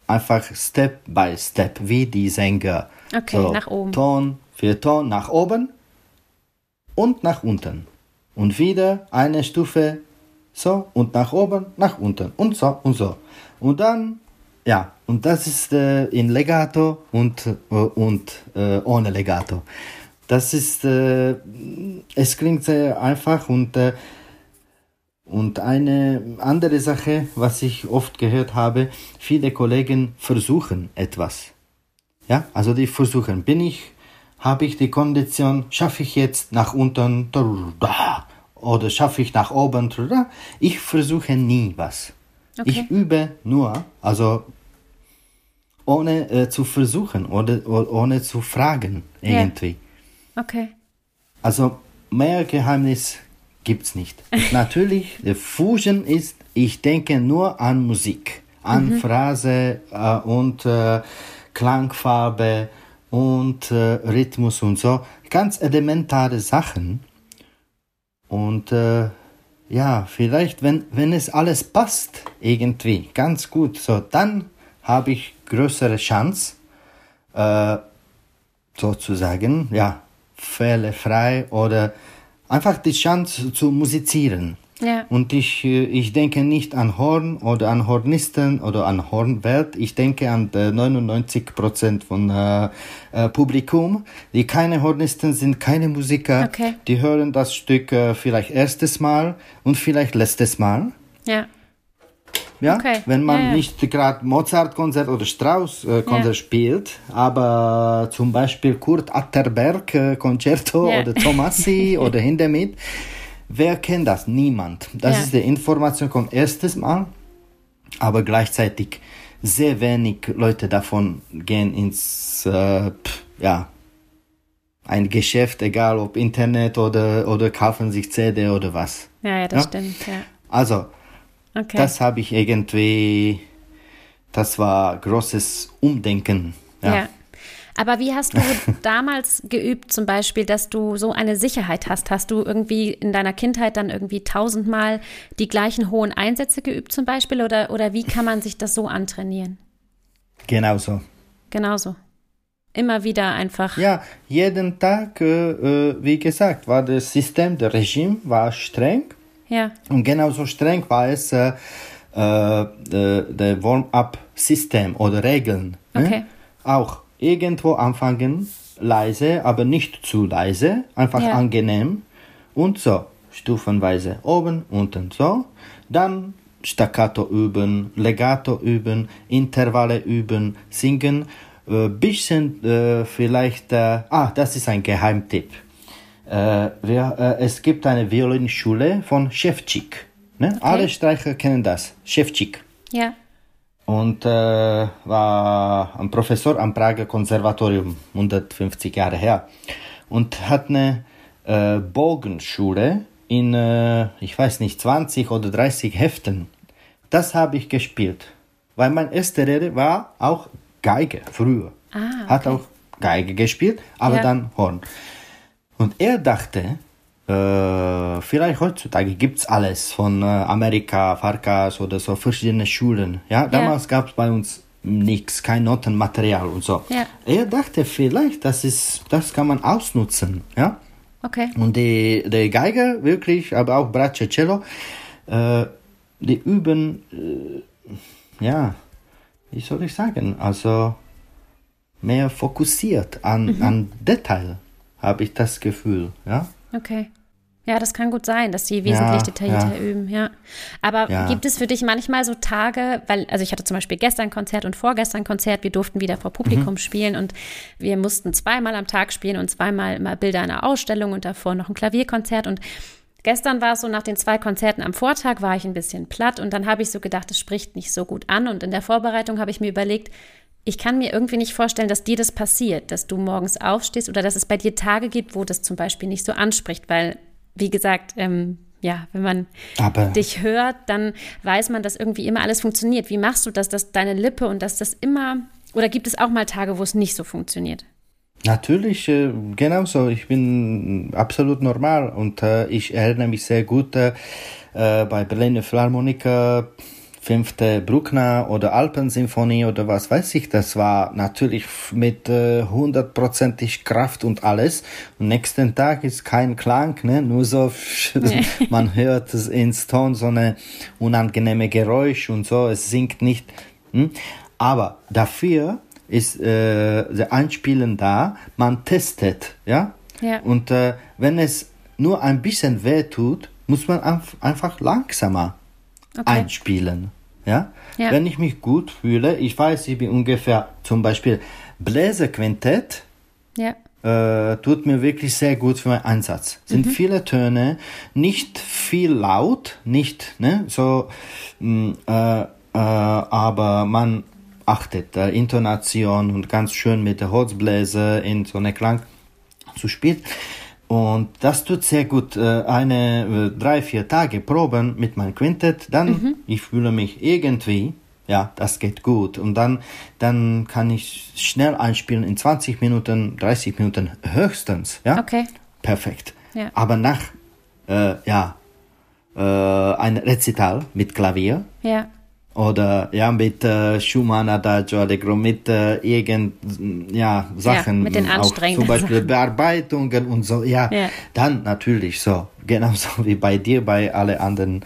einfach Step by Step wie die Sänger. Okay, nach oben. Ton für Ton nach oben und nach unten. Und wieder eine Stufe so und nach oben, nach unten und so und so. Und dann, ja, und das ist äh, in Legato und, äh, und äh, ohne Legato. Das ist, äh, es klingt sehr einfach und, äh, und eine andere Sache, was ich oft gehört habe, viele Kollegen versuchen etwas. Ja, also die versuchen, bin ich, habe ich die Kondition, schaffe ich jetzt nach unten oder schaffe ich nach oben. Ich versuche nie was. Okay. Ich übe nur, also ohne äh, zu versuchen oder, oder ohne zu fragen Ja. irgendwie. Okay. Also mehr Geheimnis gibt's nicht. (laughs) Natürlich, der Fusion ist, ich denke nur an Musik, an Phrase äh, und äh, Klangfarbe und äh, Rhythmus und so. Ganz elementare Sachen. Und äh, ja, vielleicht, wenn, wenn es alles passt, irgendwie, ganz gut, so, dann habe ich größere Chance, äh, sozusagen, ja, fehlerfrei oder einfach die Chance zu musizieren. Ja. Und ich, äh, ich denke nicht an Horn oder an Hornisten oder an Hornwelt. Ich denke an äh, 99 Prozent von äh, äh, Publikum, die keine Hornisten sind, keine Musiker. Okay. Die hören das Stück äh, vielleicht erstes Mal und vielleicht letztes Mal. Ja. Ja, Okay, wenn man ja, ja. nicht gerade Mozart-Konzert oder Strauss-Konzert Ja. spielt, aber zum Beispiel Kurt Atterberg-Konzerto Ja. oder Tomassi (laughs) oder Hindemith, wer kennt das? Niemand. Das ist die Information kommt erstes Mal, aber gleichzeitig sehr wenig Leute davon gehen ins, äh, pff, ja, ein Geschäft, egal ob Internet oder, oder kaufen sich CD oder was. Ja, ja, das stimmt. Ja. Also, Okay. das habe ich irgendwie, das war großes Umdenken. Ja. Ja. Aber wie hast du (laughs) damals geübt, zum Beispiel, dass du so eine Sicherheit hast? Hast du irgendwie in deiner Kindheit dann irgendwie tausendmal die gleichen hohen Einsätze geübt, zum Beispiel? Oder, oder wie kann man sich das so antrainieren? Genau so. Genauso. Immer wieder einfach. Ja, jeden Tag, äh, äh, wie gesagt, war das System, das Regime war streng Ja. und genauso streng war es äh, äh, äh, der Warm-up-System oder Regeln. ne? Okay. Auch irgendwo anfangen, leise, aber nicht zu leise, einfach Ja. angenehm und so, stufenweise oben, unten, so. Dann Staccato üben, Legato üben, Intervalle üben, singen, äh, bisschen äh, vielleicht, äh, ah, das ist ein Geheimtipp. Äh, wir, äh, es gibt eine Violinschule von Schewtschik. Ne? Okay. Alle Streicher kennen das. Schewtschik. Ja. Und äh, war ein Professor am Prager Konservatorium, 150 Jahre her. Und hat eine äh, Bogenschule in, äh, ich weiß nicht, 20 oder 30 Heften. Das habe ich gespielt. Weil mein erster Lehrer war auch Geige früher. Ah, okay. Hat auch Geige gespielt, aber ja. dann Horn. Und er dachte, äh, vielleicht heutzutage gibt es alles von äh, Amerika, Farkas oder so verschiedene Schulen. Ja, damals ja. gab es bei uns nichts, kein Notenmaterial und so. Ja. Er dachte vielleicht, das ist, das kann man ausnutzen. Ja. Okay. Und die, die Geiger wirklich, aber auch Bratsche Cello, äh, die üben, äh, ja, wie soll ich sagen, also mehr fokussiert an, mhm. an Detail, habe ich das Gefühl, ja. Okay. Ja, das kann gut sein, dass die wesentlich ja, detaillierter ja. üben, ja. Aber ja. gibt es für dich manchmal so Tage, weil, also ich hatte zum Beispiel gestern Konzert und vorgestern Konzert, wir durften wieder vor Publikum mhm. spielen und wir mussten zweimal am Tag spielen und zweimal mal Bilder einer Ausstellung und davor noch ein Klavierkonzert und Gestern war es so, nach den zwei Konzerten am Vortag war ich ein bisschen platt und dann habe ich so gedacht, es spricht nicht so gut an. Und in der Vorbereitung habe ich mir überlegt, ich kann mir irgendwie nicht vorstellen, dass dir das passiert, dass du morgens aufstehst oder dass es bei dir Tage gibt, wo das zum Beispiel nicht so anspricht, weil, wie gesagt, ähm, ja, wenn man Aber dich hört, dann weiß man, dass irgendwie immer alles funktioniert. Wie machst du das, dass deine Lippe und dass das immer, oder gibt es auch mal Tage, wo es nicht so funktioniert? Natürlich, äh, genauso. Ich bin absolut normal und äh, ich erinnere mich sehr gut äh, bei Berliner Philharmoniker, fünfte Bruckner oder Alpensymphonie oder was weiß ich. Das war natürlich mit hundertprozentig Kraft und alles. Und nächsten Tag ist kein Klang, ne? nur so, (laughs) nee. man hört es ins Ton, so eine unangenehme Geräusch und so. Es singt nicht. Hm? Aber dafür ist äh, der Einspielen da, man testet, ja? ja. Und äh, wenn es nur ein bisschen weh tut, muss man einfach langsamer okay. einspielen, ja? ja? Wenn ich mich gut fühle, ich weiß, ich bin ungefähr zum Beispiel Bläserquintett, ja. Äh, tut mir wirklich sehr gut für meinen Einsatz. Sind mhm. viele Töne, nicht viel laut, nicht ne, so, mh, mm, äh, äh, aber man achtet, der Intonation und ganz schön mit der Holzbläser in so einer Klang zu spielen. Und das tut sehr gut. Äh, eine, äh, drei, vier Tage proben mit meinem Quintett, dann mhm. ich fühle mich irgendwie, ja, das geht gut. Und dann, dann kann ich schnell einspielen in 20 Minuten, 30 Minuten höchstens, ja. Okay. Perfekt. Ja. Aber nach, äh, ja, äh, ein Rezital mit Klavier. Ja oder ja mit äh, Schumann Adagio Allegro mit äh, irgend ja Sachen ja, mit den auch zum Beispiel Sachen. Bearbeitungen und so ja, ja, dann natürlich so genauso wie bei dir bei alle anderen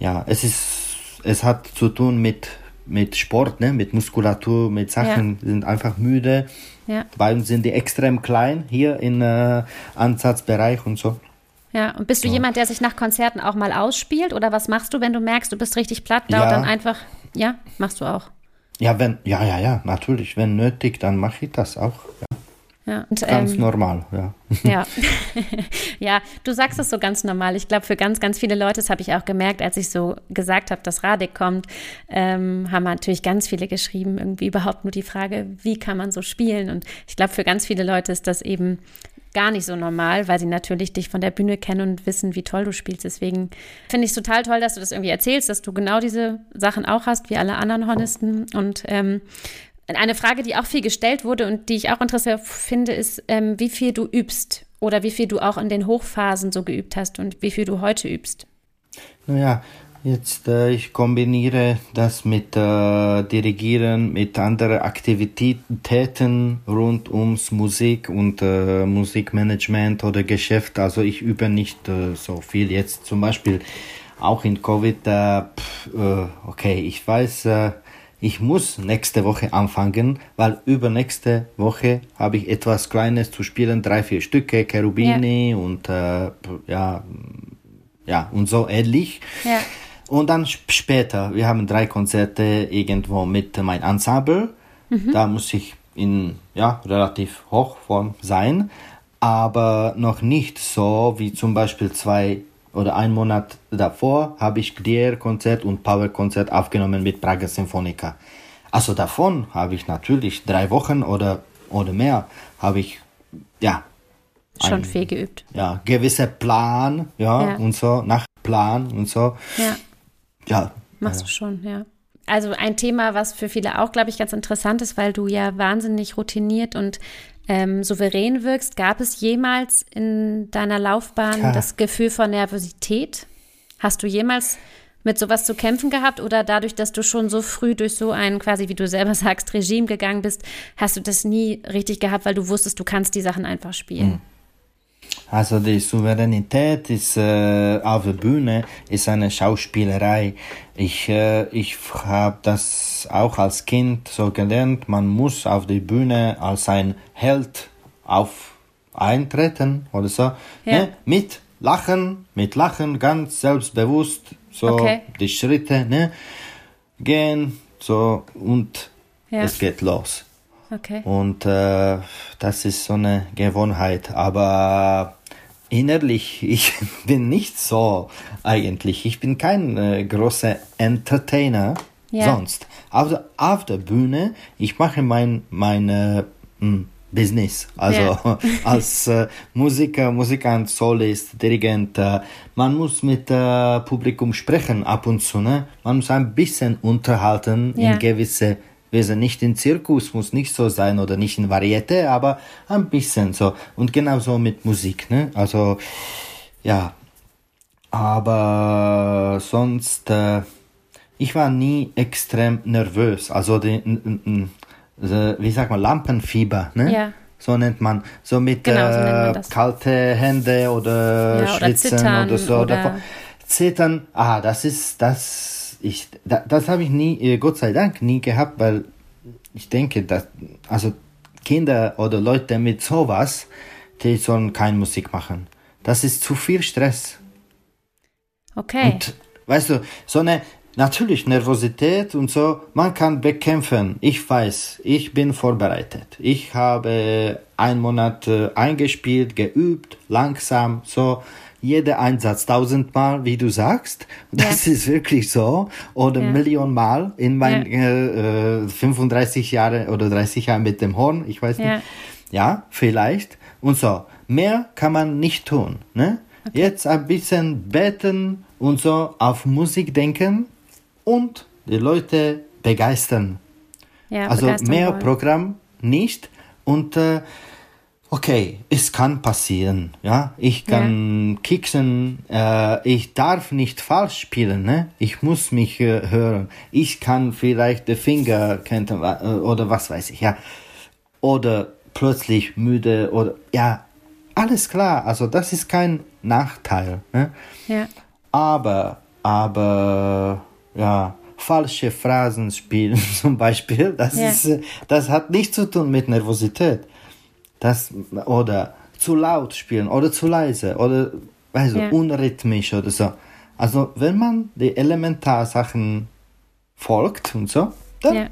ja es ist es hat zu tun mit mit Sport ne mit Muskulatur mit Sachen ja. sind einfach müde ja. bei uns sind die extrem klein hier in äh, Ansatzbereich und so ja, und bist du ja. jemand, der sich nach Konzerten auch mal ausspielt? Oder was machst du, wenn du merkst, du bist richtig platt, laut ja. dann einfach, ja, machst du auch? Ja, wenn, ja, ja, ja, natürlich. Wenn nötig, dann mache ich das auch. Ja. Ja, und, ganz ähm, normal, ja. Ja. (laughs) (laughs) ja, du sagst es so ganz normal. Ich glaube, für ganz, ganz viele Leute, das habe ich auch gemerkt, als ich so gesagt habe, dass Radek kommt, ähm, haben natürlich ganz viele geschrieben, irgendwie überhaupt nur die Frage, wie kann man so spielen? Und ich glaube, für ganz viele Leute ist das eben gar nicht so normal, weil sie natürlich dich von der Bühne kennen und wissen, wie toll du spielst. Deswegen finde ich es total toll, dass du das irgendwie erzählst, dass du genau diese Sachen auch hast, wie alle anderen Hornisten. Und ähm, eine Frage, die auch viel gestellt wurde und die ich auch interessant finde, ist, ähm, wie viel du übst oder wie viel du auch in den Hochphasen so geübt hast und wie viel du heute übst. Naja, Jetzt, äh, ich kombiniere das mit äh, Dirigieren, mit anderen Aktivitäten rund ums Musik und äh, Musikmanagement oder Geschäft. Also ich übe nicht äh, so viel. Jetzt zum Beispiel auch in Covid, äh, pff, äh, okay, ich weiß, äh, ich muss nächste Woche anfangen, weil übernächste Woche habe ich etwas Kleines zu spielen, drei, vier Stücke, Cherubini ja. und äh, ja, ja, und so ähnlich. Ja. Und dann später, wir haben drei Konzerte irgendwo mit meinem Ensemble. Mhm. Da muss ich in ja, relativ Hochform sein, aber noch nicht so wie zum Beispiel zwei oder ein Monat davor habe ich Glier-Konzert und Power-Konzert aufgenommen mit Prager Symphonica. Also davon habe ich natürlich drei Wochen oder, oder mehr habe ich ja schon ein, viel geübt. Ja, gewisse Plan, ja, ja, und so, nach Plan und so. Ja. Ja. Machst du schon, ja. Also ein Thema, was für viele auch, glaube ich, ganz interessant ist, weil du ja wahnsinnig routiniert und ähm, souverän wirkst. Gab es jemals in deiner Laufbahn ja. das Gefühl von Nervosität? Hast du jemals mit sowas zu kämpfen gehabt oder dadurch, dass du schon so früh durch so ein quasi, wie du selber (laughs) sagst, Regime gegangen bist, hast du das nie richtig gehabt, weil du wusstest, du kannst die Sachen einfach spielen? Mhm. Also die Souveränität ist äh, auf der Bühne ist eine Schauspielerei. Ich äh, ich habe das auch als Kind so gelernt. Man muss auf die Bühne als ein Held auf eintreten oder so. Ja. Ne? Mit Lachen, mit Lachen, ganz selbstbewusst. So okay. die Schritte ne? gehen so und ja. es geht los. Okay. Und äh, das ist so eine Gewohnheit. Aber innerlich, (laughs) ich bin nicht so eigentlich. Ich bin kein äh, großer Entertainer ja. sonst. Auf der, auf der Bühne, ich mache mein, mein hm, Business. Also ja. (laughs) als äh, Musiker, Musikant, Solist, Dirigent, äh, man muss mit äh, Publikum sprechen ab und zu. Ne? Man muss ein bisschen unterhalten ja. in gewisse wir sind nicht in Zirkus, muss nicht so sein oder nicht in Varieté, aber ein bisschen so. Und genauso mit Musik, ne? Also, ja. Aber sonst, äh, ich war nie extrem nervös. Also, die, wie sagt man, Lampenfieber, ne? Ja. So nennt man. So mit genau, so äh, kalte Hände oder ja, Schwitzen oder, oder so. Oder, oder Zittern, ah, das ist, das ich, da, das habe ich nie, äh, Gott sei Dank, nie gehabt, weil ich denke, dass, also Kinder oder Leute mit sowas, die sollen keine Musik machen. Das ist zu viel Stress. Okay. Und, weißt du, so eine, natürlich Nervosität und so, man kann bekämpfen. Ich weiß, ich bin vorbereitet. Ich habe einen Monat äh, eingespielt, geübt, langsam, so jeder Einsatz tausendmal, wie du sagst. Das ja. ist wirklich so. Oder ja. Millionenmal in meinen ja. äh, 35 Jahre oder 30 Jahren mit dem Horn. Ich weiß nicht. Ja, vielleicht. Und so. Mehr kann man nicht tun. Ne? Okay. Jetzt ein bisschen beten und so auf Musik denken und die Leute begeistern. Ja, also mehr wollen. Programm nicht und äh, okay, es kann passieren, ja. Ich kann ja. kicksen, äh, ich darf nicht falsch spielen, ne? Ich muss mich äh, hören. Ich kann vielleicht den Finger kennt, äh, oder was weiß ich, ja. Oder plötzlich müde oder ja, alles klar. Also das ist kein Nachteil, ne? Ja. Aber, aber, ja, falsche Phrasen spielen (laughs) zum Beispiel, das ja. ist, äh, das hat nichts zu tun mit Nervosität. Das, oder zu laut spielen oder zu leise oder also ja. unrhythmisch oder so. Also wenn man die Elementarsachen folgt und so, dann ja.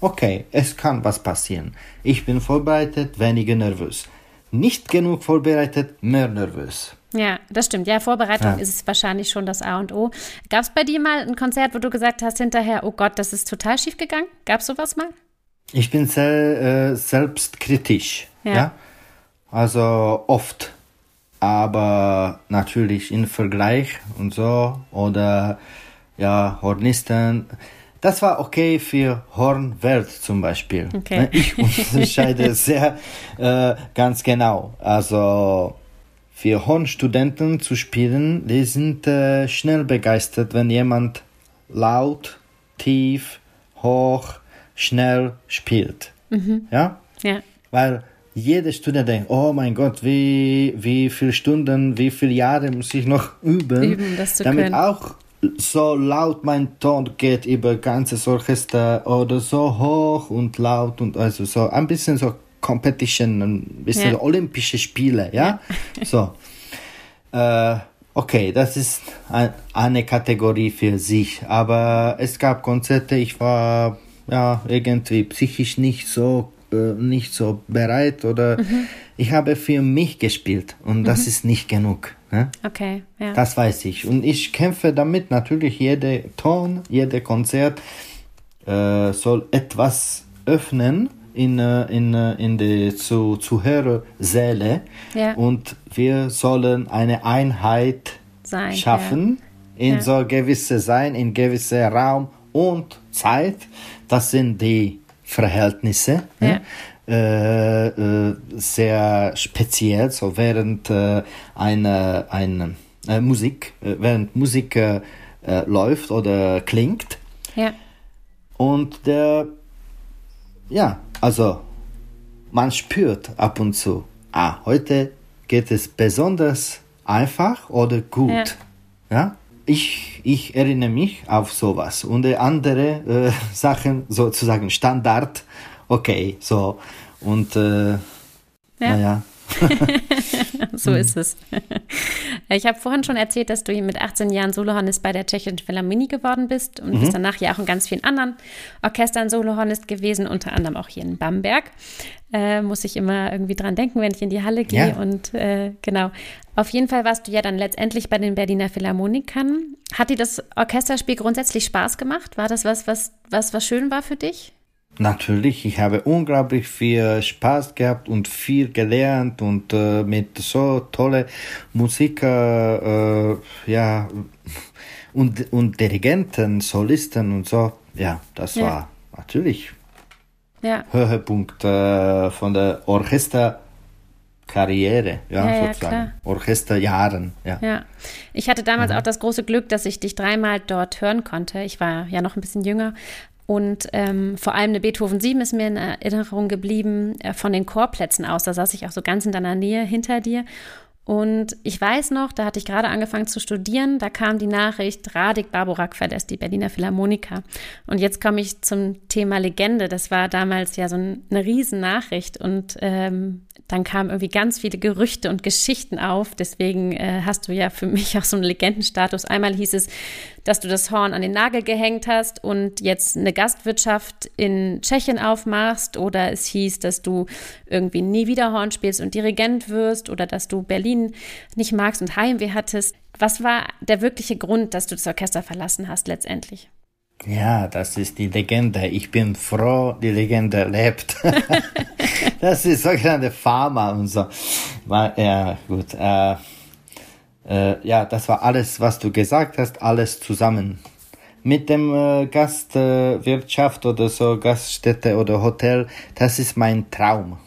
okay, es kann was passieren. Ich bin vorbereitet, weniger nervös. Nicht genug vorbereitet, mehr nervös. Ja, das stimmt. Ja, Vorbereitung ja. ist wahrscheinlich schon das A und O. Gab es bei dir mal ein Konzert, wo du gesagt hast hinterher, oh Gott, das ist total schief gegangen? Gab es sowas mal? Ich bin sehr äh, selbstkritisch. Ja. ja. Also oft. Aber natürlich im Vergleich und so. Oder ja, Hornisten. Das war okay für Hornwelt zum Beispiel. Okay. Ne, ich (laughs) unterscheide sehr äh, ganz genau. Also für Hornstudenten zu spielen, die sind äh, schnell begeistert, wenn jemand laut, tief, hoch, schnell spielt. Mhm. Ja? Ja. Weil jeder Student denkt, oh mein Gott, wie, wie viele Stunden, wie viele Jahre muss ich noch üben, üben damit können. auch so laut mein Ton geht über ganzes Orchester oder so hoch und laut und also so ein bisschen so Competition, ein bisschen ja. Olympische Spiele, ja, ja. (laughs) so. Äh, okay, das ist ein, eine Kategorie für sich, aber es gab Konzerte, ich war ja irgendwie psychisch nicht so nicht so bereit oder mhm. ich habe für mich gespielt und mhm. das ist nicht genug. Ne? Okay, ja. Das weiß ich. Und ich kämpfe damit natürlich, jeder Ton, jeder Konzert äh, soll etwas öffnen in, äh, in, äh, in die zu, Zuhörersäle ja. und wir sollen eine Einheit sein, schaffen ja. in ja. so gewisse Sein, in gewisse Raum und Zeit. Das sind die Verhältnisse. Ja. Äh, äh, sehr speziell, so während äh, eine, eine äh, Musik, äh, während Musik äh, läuft oder klingt. Ja. Und der, ja, also man spürt ab und zu, ah, heute geht es besonders einfach oder gut. Ja. ja? Ich, ich erinnere mich auf sowas. Und andere äh, (laughs) Sachen sozusagen Standard, okay, so. Und äh, ja. (laughs) (laughs) so ist es. (laughs) Ich habe vorhin schon erzählt, dass du mit 18 Jahren Solohornist bei der Tschechischen Philharmonie geworden bist und mhm. bist danach ja auch in ganz vielen anderen Orchestern Solohornist gewesen, unter anderem auch hier in Bamberg. Äh, muss ich immer irgendwie dran denken, wenn ich in die Halle gehe. Ja. Und äh, genau. Auf jeden Fall warst du ja dann letztendlich bei den Berliner Philharmonikern. Hat dir das Orchesterspiel grundsätzlich Spaß gemacht? War das was, was, was, was schön war für dich? Natürlich, ich habe unglaublich viel Spaß gehabt und viel gelernt und äh, mit so tolle Musiker, äh, ja, und, und Dirigenten, Solisten und so. Ja, das ja. war natürlich ja. Höhepunkt äh, von der Orchesterkarriere, ja, ja, sozusagen. Ja, Orchesterjahren, ja. Ja, ich hatte damals mhm. auch das große Glück, dass ich dich dreimal dort hören konnte. Ich war ja noch ein bisschen jünger und ähm, vor allem eine Beethoven 7 ist mir in Erinnerung geblieben äh, von den Chorplätzen aus. Da saß ich auch so ganz in deiner Nähe hinter dir. Und ich weiß noch, da hatte ich gerade angefangen zu studieren, da kam die Nachricht, Radik Barborak verlässt die Berliner Philharmoniker. Und jetzt komme ich zum Thema Legende. Das war damals ja so eine Riesennachricht und ähm, dann kamen irgendwie ganz viele Gerüchte und Geschichten auf. Deswegen äh, hast du ja für mich auch so einen Legendenstatus. Einmal hieß es, dass du das Horn an den Nagel gehängt hast und jetzt eine Gastwirtschaft in Tschechien aufmachst. Oder es hieß, dass du irgendwie nie wieder Horn spielst und Dirigent wirst oder dass du Berlin nicht magst und Heimweh hattest. Was war der wirkliche Grund, dass du das Orchester verlassen hast letztendlich? Ja, das ist die Legende. Ich bin froh, die Legende lebt. (laughs) das ist sogenannte Pharma und so. Ja, gut. Äh, äh, ja, das war alles, was du gesagt hast, alles zusammen. Mit dem äh, Gastwirtschaft oder so, Gaststätte oder Hotel, das ist mein Traum.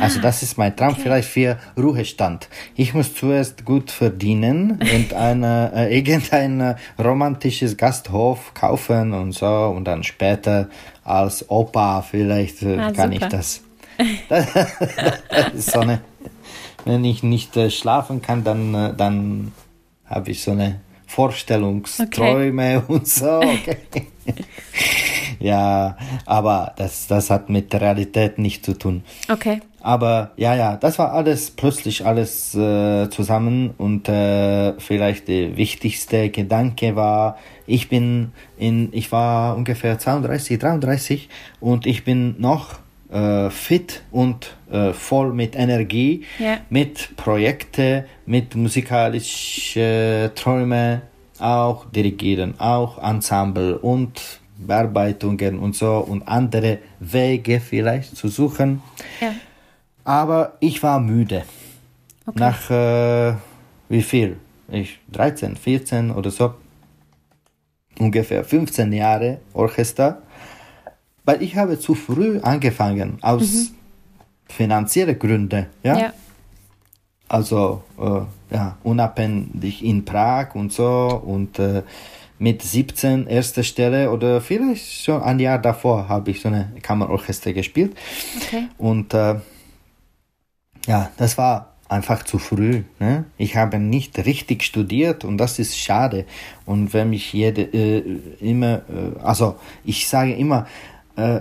Also ah, das ist mein Traum, okay. vielleicht für Ruhestand. Ich muss zuerst gut verdienen und (laughs) eine, äh, irgendein äh, romantisches Gasthof kaufen und so und dann später als Opa vielleicht äh, ah, kann super. ich das. (laughs) (laughs) das, das ist so eine, wenn ich nicht äh, schlafen kann, dann, äh, dann habe ich so eine Vorstellungsträume okay. und so. Okay. (laughs) ja, aber das, das hat mit der Realität nichts zu tun. Okay. Aber ja, ja, das war alles plötzlich alles äh, zusammen und äh, vielleicht der wichtigste Gedanke war, ich bin in, ich war ungefähr 32, 33 und ich bin noch äh, fit und äh, voll mit Energie, yeah. mit Projekte, mit musikalischen Träume, auch dirigieren, auch Ensemble und Bearbeitungen und so und andere Wege vielleicht zu suchen. Ja. Aber ich war müde. Okay. Nach äh, wie viel? Ich 13, 14 oder so. Ungefähr 15 Jahre Orchester. Weil ich habe zu früh angefangen aus mhm. finanziellen Gründen. Ja. ja. Also äh, ja, unabhängig in Prag und so und äh, mit 17 erste Stelle oder vielleicht schon ein Jahr davor habe ich so eine Kammerorchester gespielt. Okay. Und äh, ja, das war einfach zu früh. Ne? Ich habe nicht richtig studiert und das ist schade. Und wenn mich jede äh, immer, äh, also ich sage immer, äh,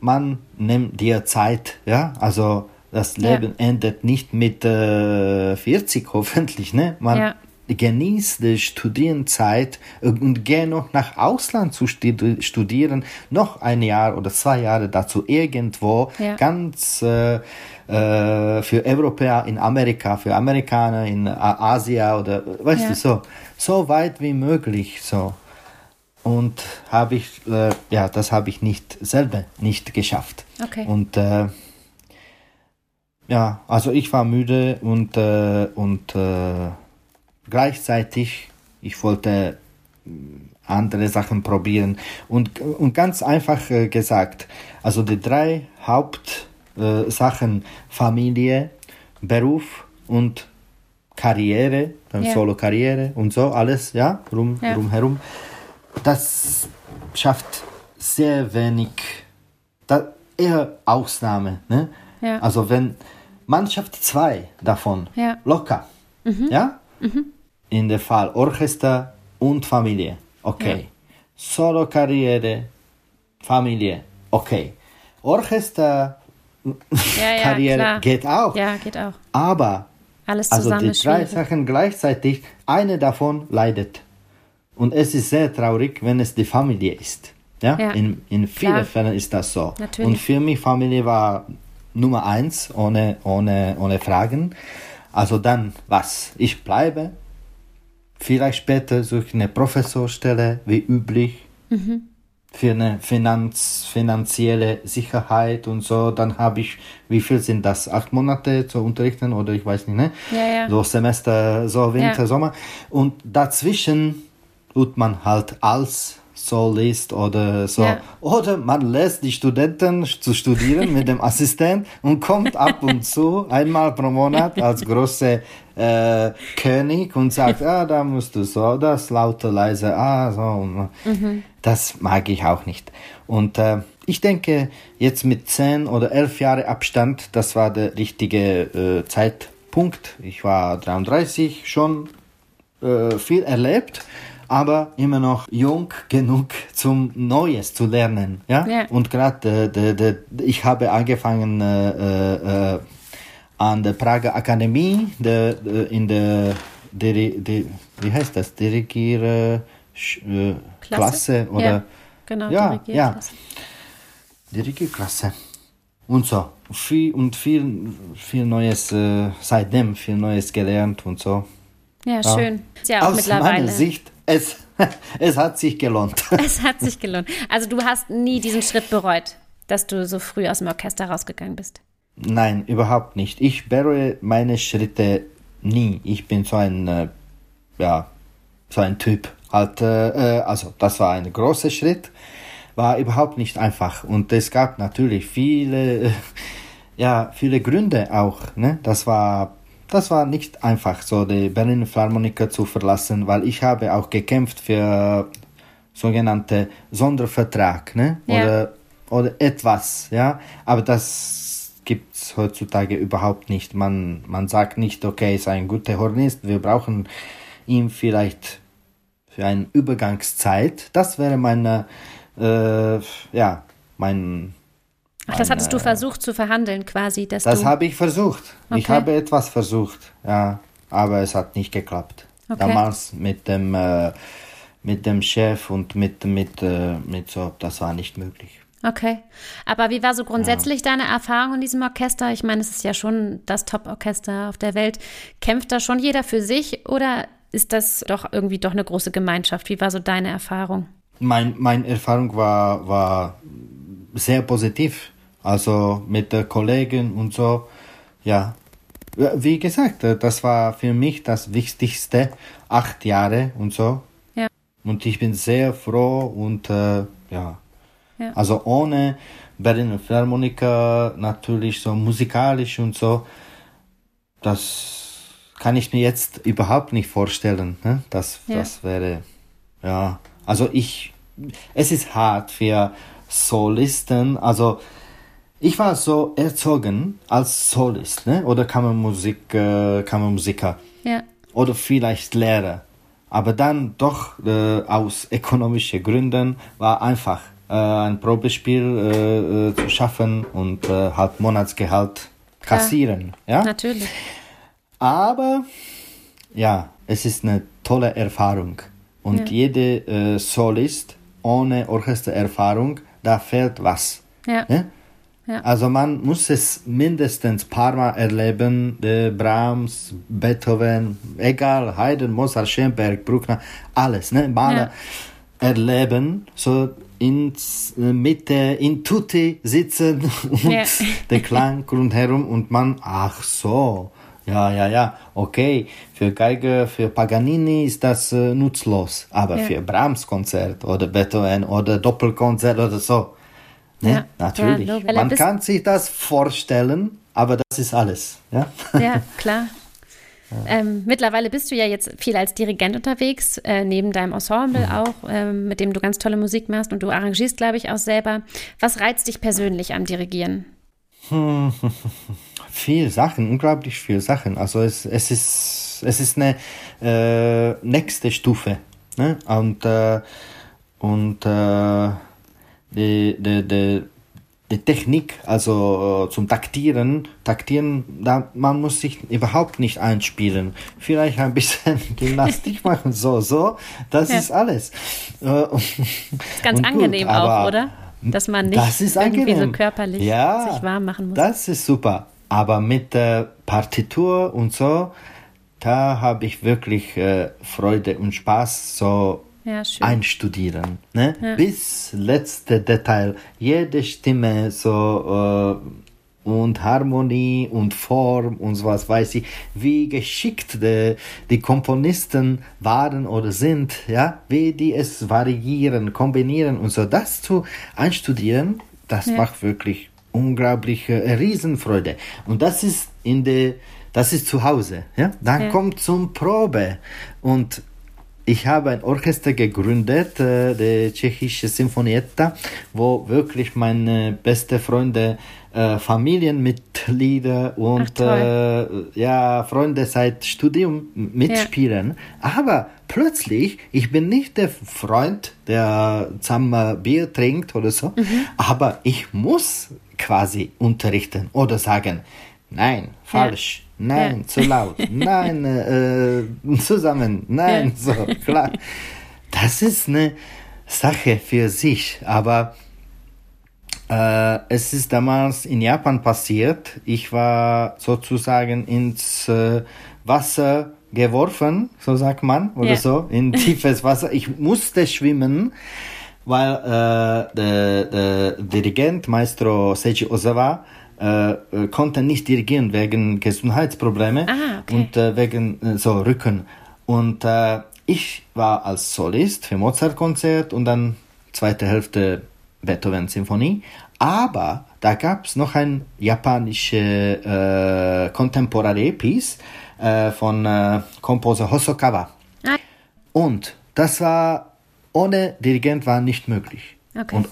man nimmt dir Zeit, ja, also das Leben ja. endet nicht mit 40 (laughs) hoffentlich, ne? Man, ja genieß die Studienzeit und geh noch nach Ausland zu studieren, noch ein Jahr oder zwei Jahre dazu irgendwo, Ja. ganz äh, äh, für Europäer in Amerika, für Amerikaner in Asien oder weißt du so, so weit wie möglich so. Und habe ich, äh, ja, das habe ich nicht selber nicht geschafft. Okay. Und äh, ja, also ich war müde und, äh, und äh, gleichzeitig, ich wollte mh, andere Sachen probieren. Und, und ganz einfach äh, gesagt, also die drei Hauptsachen, äh, Familie, Beruf und Karriere, dann Ja. Solo-Karriere und so, alles, ja, rum, Ja. rumherum, das schafft sehr wenig, da, eher Ausnahme. Ne? Ja. Also wenn man schafft zwei davon, Ja. locker, ja, in der Fall Orchester und Familie, okay. Ja. Solo-Karriere, Familie, okay. Orchester, Ja, ja, (laughs) Karriere klar. geht auch, Ja, geht auch. aber Alles also die drei. Sachen gleichzeitig, eine davon leidet. Und es ist sehr traurig, wenn es die Familie ist. Ja, Ja, in, in vielen klar. Fällen ist das so. Natürlich. Und für mich Familie war Nummer eins, ohne, ohne, ohne Fragen. Also dann was? Ich bleibe. Vielleicht später suche ich eine Professorstelle, wie üblich. Mhm. Für eine Finanz, finanzielle Sicherheit und so. Dann habe ich, wie viel sind das? Acht Monate zu unterrichten oder ich weiß nicht, ne? Ja, ja. So Semester, so Winter, Ja. Sommer. Und dazwischen tut man halt als Solist oder so. Ja. Oder man lässt die Studenten zu studieren mit dem Assistent und kommt ab und zu einmal pro Monat als große äh, König und sagt, ah, da musst du so, das laute, leise, ah, so. Und Das mag ich auch nicht. Und äh, ich denke, jetzt mit 10 oder 11 Jahre Abstand, das war der richtige äh, Zeitpunkt. Ich war 33, schon äh, viel erlebt, aber immer noch jung genug zum Neues zu lernen. Ja? Ja. Und gerade äh, de, de, ich habe angefangen äh, äh, an der Prager Akademie de, de, in der di, wie heißt das Dirigiere Sch- äh, Klasse oder Ja, genau, Ja, Dirigierklasse. Dirigierklasse. Und so. Viel, und viel, viel Neues, äh, seitdem viel Neues gelernt und so. Ja, schön. Ja auch Aus mittlerweile. meiner Sicht, es, (laughs) es hat sich gelohnt. (laughs) Es hat sich gelohnt. Also du hast nie diesen Schritt bereut, dass du so früh aus dem Orchester rausgegangen bist. Nein, überhaupt nicht. Ich bereue meine Schritte nie. Ich bin so ein, äh, ja, so ein Typ. Halt, äh, äh, also, das war ein großer Schritt, war überhaupt nicht einfach. Und es gab natürlich viele, äh, (laughs) ja, viele Gründe auch. Ne? Das war, das war nicht einfach, so die Berliner Philharmoniker zu verlassen, weil ich habe auch gekämpft für sogenannte Sondervertrag, ne? Ja. Oder, oder etwas, ja. Aber das gibt's heutzutage überhaupt nicht. Man, man sagt nicht, okay, ist ein guter Hornist, wir brauchen ihn vielleicht für eine Übergangszeit. Das wäre meine, äh, ja, mein, Ach, das hattest du versucht zu verhandeln quasi, dass das habe ich versucht. Ich Okay. habe etwas versucht, ja, aber es hat nicht geklappt. Okay. Damals mit dem, äh, mit dem Chef und mit, mit, äh, mit so, das war nicht möglich. Okay. Aber wie war so grundsätzlich deine Erfahrung in diesem Orchester? Ich meine, es ist ja schon das Top-Orchester auf der Welt. Kämpft da schon jeder für sich oder ist das doch irgendwie doch eine große Gemeinschaft? Wie war so deine Erfahrung? Mein, meine Erfahrung war, war sehr positiv. Also mit den Kollegen und so. Ja. Wie gesagt, äh, das war für mich das Wichtigste. Acht Jahre und so. Ja. Und ich bin sehr froh und äh, ja. Ja. Also ohne Berliner Philharmoniker natürlich so musikalisch und so. Das kann ich mir jetzt überhaupt nicht vorstellen. Ne? Das, Ja. das wäre, ja. Also ich, es ist hart für Solisten. Also ich war so erzogen als Solist, ne? Oder Kammermusik, äh, Kammermusiker Ja. oder vielleicht Lehrer. Aber dann doch äh, aus ökonomischen Gründen war einfach äh, ein Probespiel äh, äh, zu schaffen und äh, halt Monatsgehalt kassieren. Ja? Natürlich. Aber ja, es ist eine tolle Erfahrung. Und ja. jede äh, Solist ohne Orchestererfahrung, da fehlt was. Ja. ja? Ja. Also man muss es mindestens paar Mal erleben, äh, Brahms, Beethoven, egal, Haydn, Mozart, Schoenberg, Bruckner, alles, ne, Mahler ja. erleben, so in äh, Mitte, in Tutti sitzen (laughs) und ja. der Klang rundherum und man, ach so, ja, ja, ja, okay, für Geige, für Paganini ist das äh, nutzlos, aber ja. für Brahms Konzert oder Beethoven oder Doppelkonzert oder so, ne, ja, natürlich. Ja, Man kann sich das vorstellen, aber das ist alles, ja. Ja, (laughs) klar. Ähm, mittlerweile bist du ja jetzt viel als Dirigent unterwegs, äh, neben deinem Ensemble mhm. auch, ähm, mit dem du ganz tolle Musik machst und du arrangierst, glaube ich, auch selber. Was reizt dich persönlich am Dirigieren? Hm, (laughs) viel Sachen, unglaublich viel Sachen. Also es, es ist es ist eine äh, nächste Stufe. Ne? Und, äh, und äh, die, die, die, die Technik, also äh, zum Taktieren, Taktieren, da, man muss sich überhaupt nicht einspielen. Vielleicht ein bisschen (laughs) Gymnastik (laughs) machen, so, so, das ja. ist alles. Äh, (laughs) ist ganz angenehm gut, auch, oder? Dass man nicht das ist irgendwie angenehm. so körperlich ja, sich warm machen muss. Das ist super. Aber mit der Partitur und so, da habe ich wirklich äh, Freude und Spaß, so ja, einstudieren. Ne? Ja. Bis letzte Detail. Jede Stimme so äh, und Harmonie und Form und so was weiß ich, wie geschickt die, die Komponisten waren oder sind, ja, wie die es variieren, kombinieren und so. Das zu einstudieren, das ja. macht wirklich unglaubliche Riesenfreude. Und das ist in der, das ist zu Hause. Ja? Dann ja. kommt zum Probe. Und ich habe ein Orchester gegründet, äh, die tschechische Sinfonietta, wo wirklich meine beste Freunde, äh, Familienmitglieder und äh, ja, Freunde seit Studium mitspielen. Ja. Aber plötzlich, ich bin nicht der Freund, der zusammen Bier trinkt oder so, mhm. aber ich muss quasi unterrichten oder sagen, nein, falsch, ja. Nein, ja. zu laut, nein, äh, (laughs) zusammen, nein, ja. so, klar. Das ist eine Sache für sich, aber äh, es ist damals in Japan passiert. Ich war sozusagen ins äh, Wasser geworfen, so sagt man, oder so, in (laughs) tiefes Wasser. Ich musste schwimmen weil äh, der, der Dirigent, Maestro Seiji Ozawa, äh, äh, konnte nicht dirigieren wegen Gesundheitsprobleme ah, okay. und äh, wegen äh, so Rücken. Und äh, ich war als Solist für Mozart-Konzert und dann zweite Hälfte Beethoven-Symphonie. Aber da gab es noch ein japanische äh, Contemporary Piece äh, von äh, Komposer Hosokawa. Ah. Und das war ohne Dirigent war nicht möglich. Okay. Und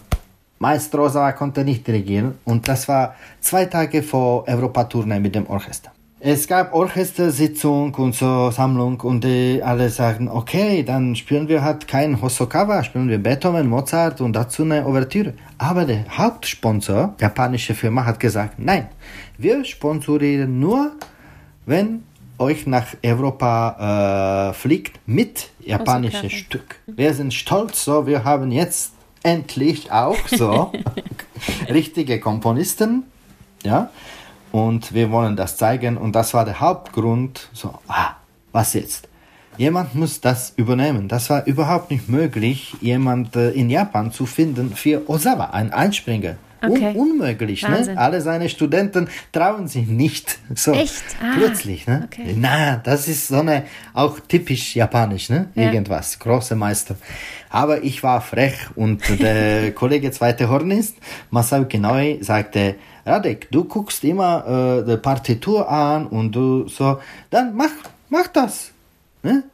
Maestro Osawa konnte nicht dirigieren und das war zwei Tage vor Europatournee mit dem Orchester. Es gab Orchestersitzung und so Sammlung und die alle sagen, okay, dann spielen wir halt kein Hosokawa, spielen wir Beethoven, Mozart und dazu eine Ouvertüre. Aber der Hauptsponsor, japanische Firma, hat gesagt, nein, wir sponsorieren nur, wenn euch nach Europa äh, fliegt mit japanisches Stück. Wir sind stolz, so wir haben jetzt endlich auch so (laughs) richtige Komponisten, ja, und wir wollen das zeigen und das war der Hauptgrund, so, ah, was jetzt? Jemand muss das übernehmen. Das war überhaupt nicht möglich, jemand äh, in Japan zu finden für Osawa, ein Einspringer. Okay. Un unmöglich. Ne? Alle seine Studenten trauen sich nicht. (laughs) So Echt? Ah, plötzlich. Ne? Okay. Na, das ist so eine, auch typisch japanisch, ne? Ja. Irgendwas. Große Meister. Aber ich war frech und der (laughs) Kollege zweite Hornist, Masao Kinoi, sagte, Radek, du guckst immer äh, die Partitur an und du so, dann mach, mach das. Ne?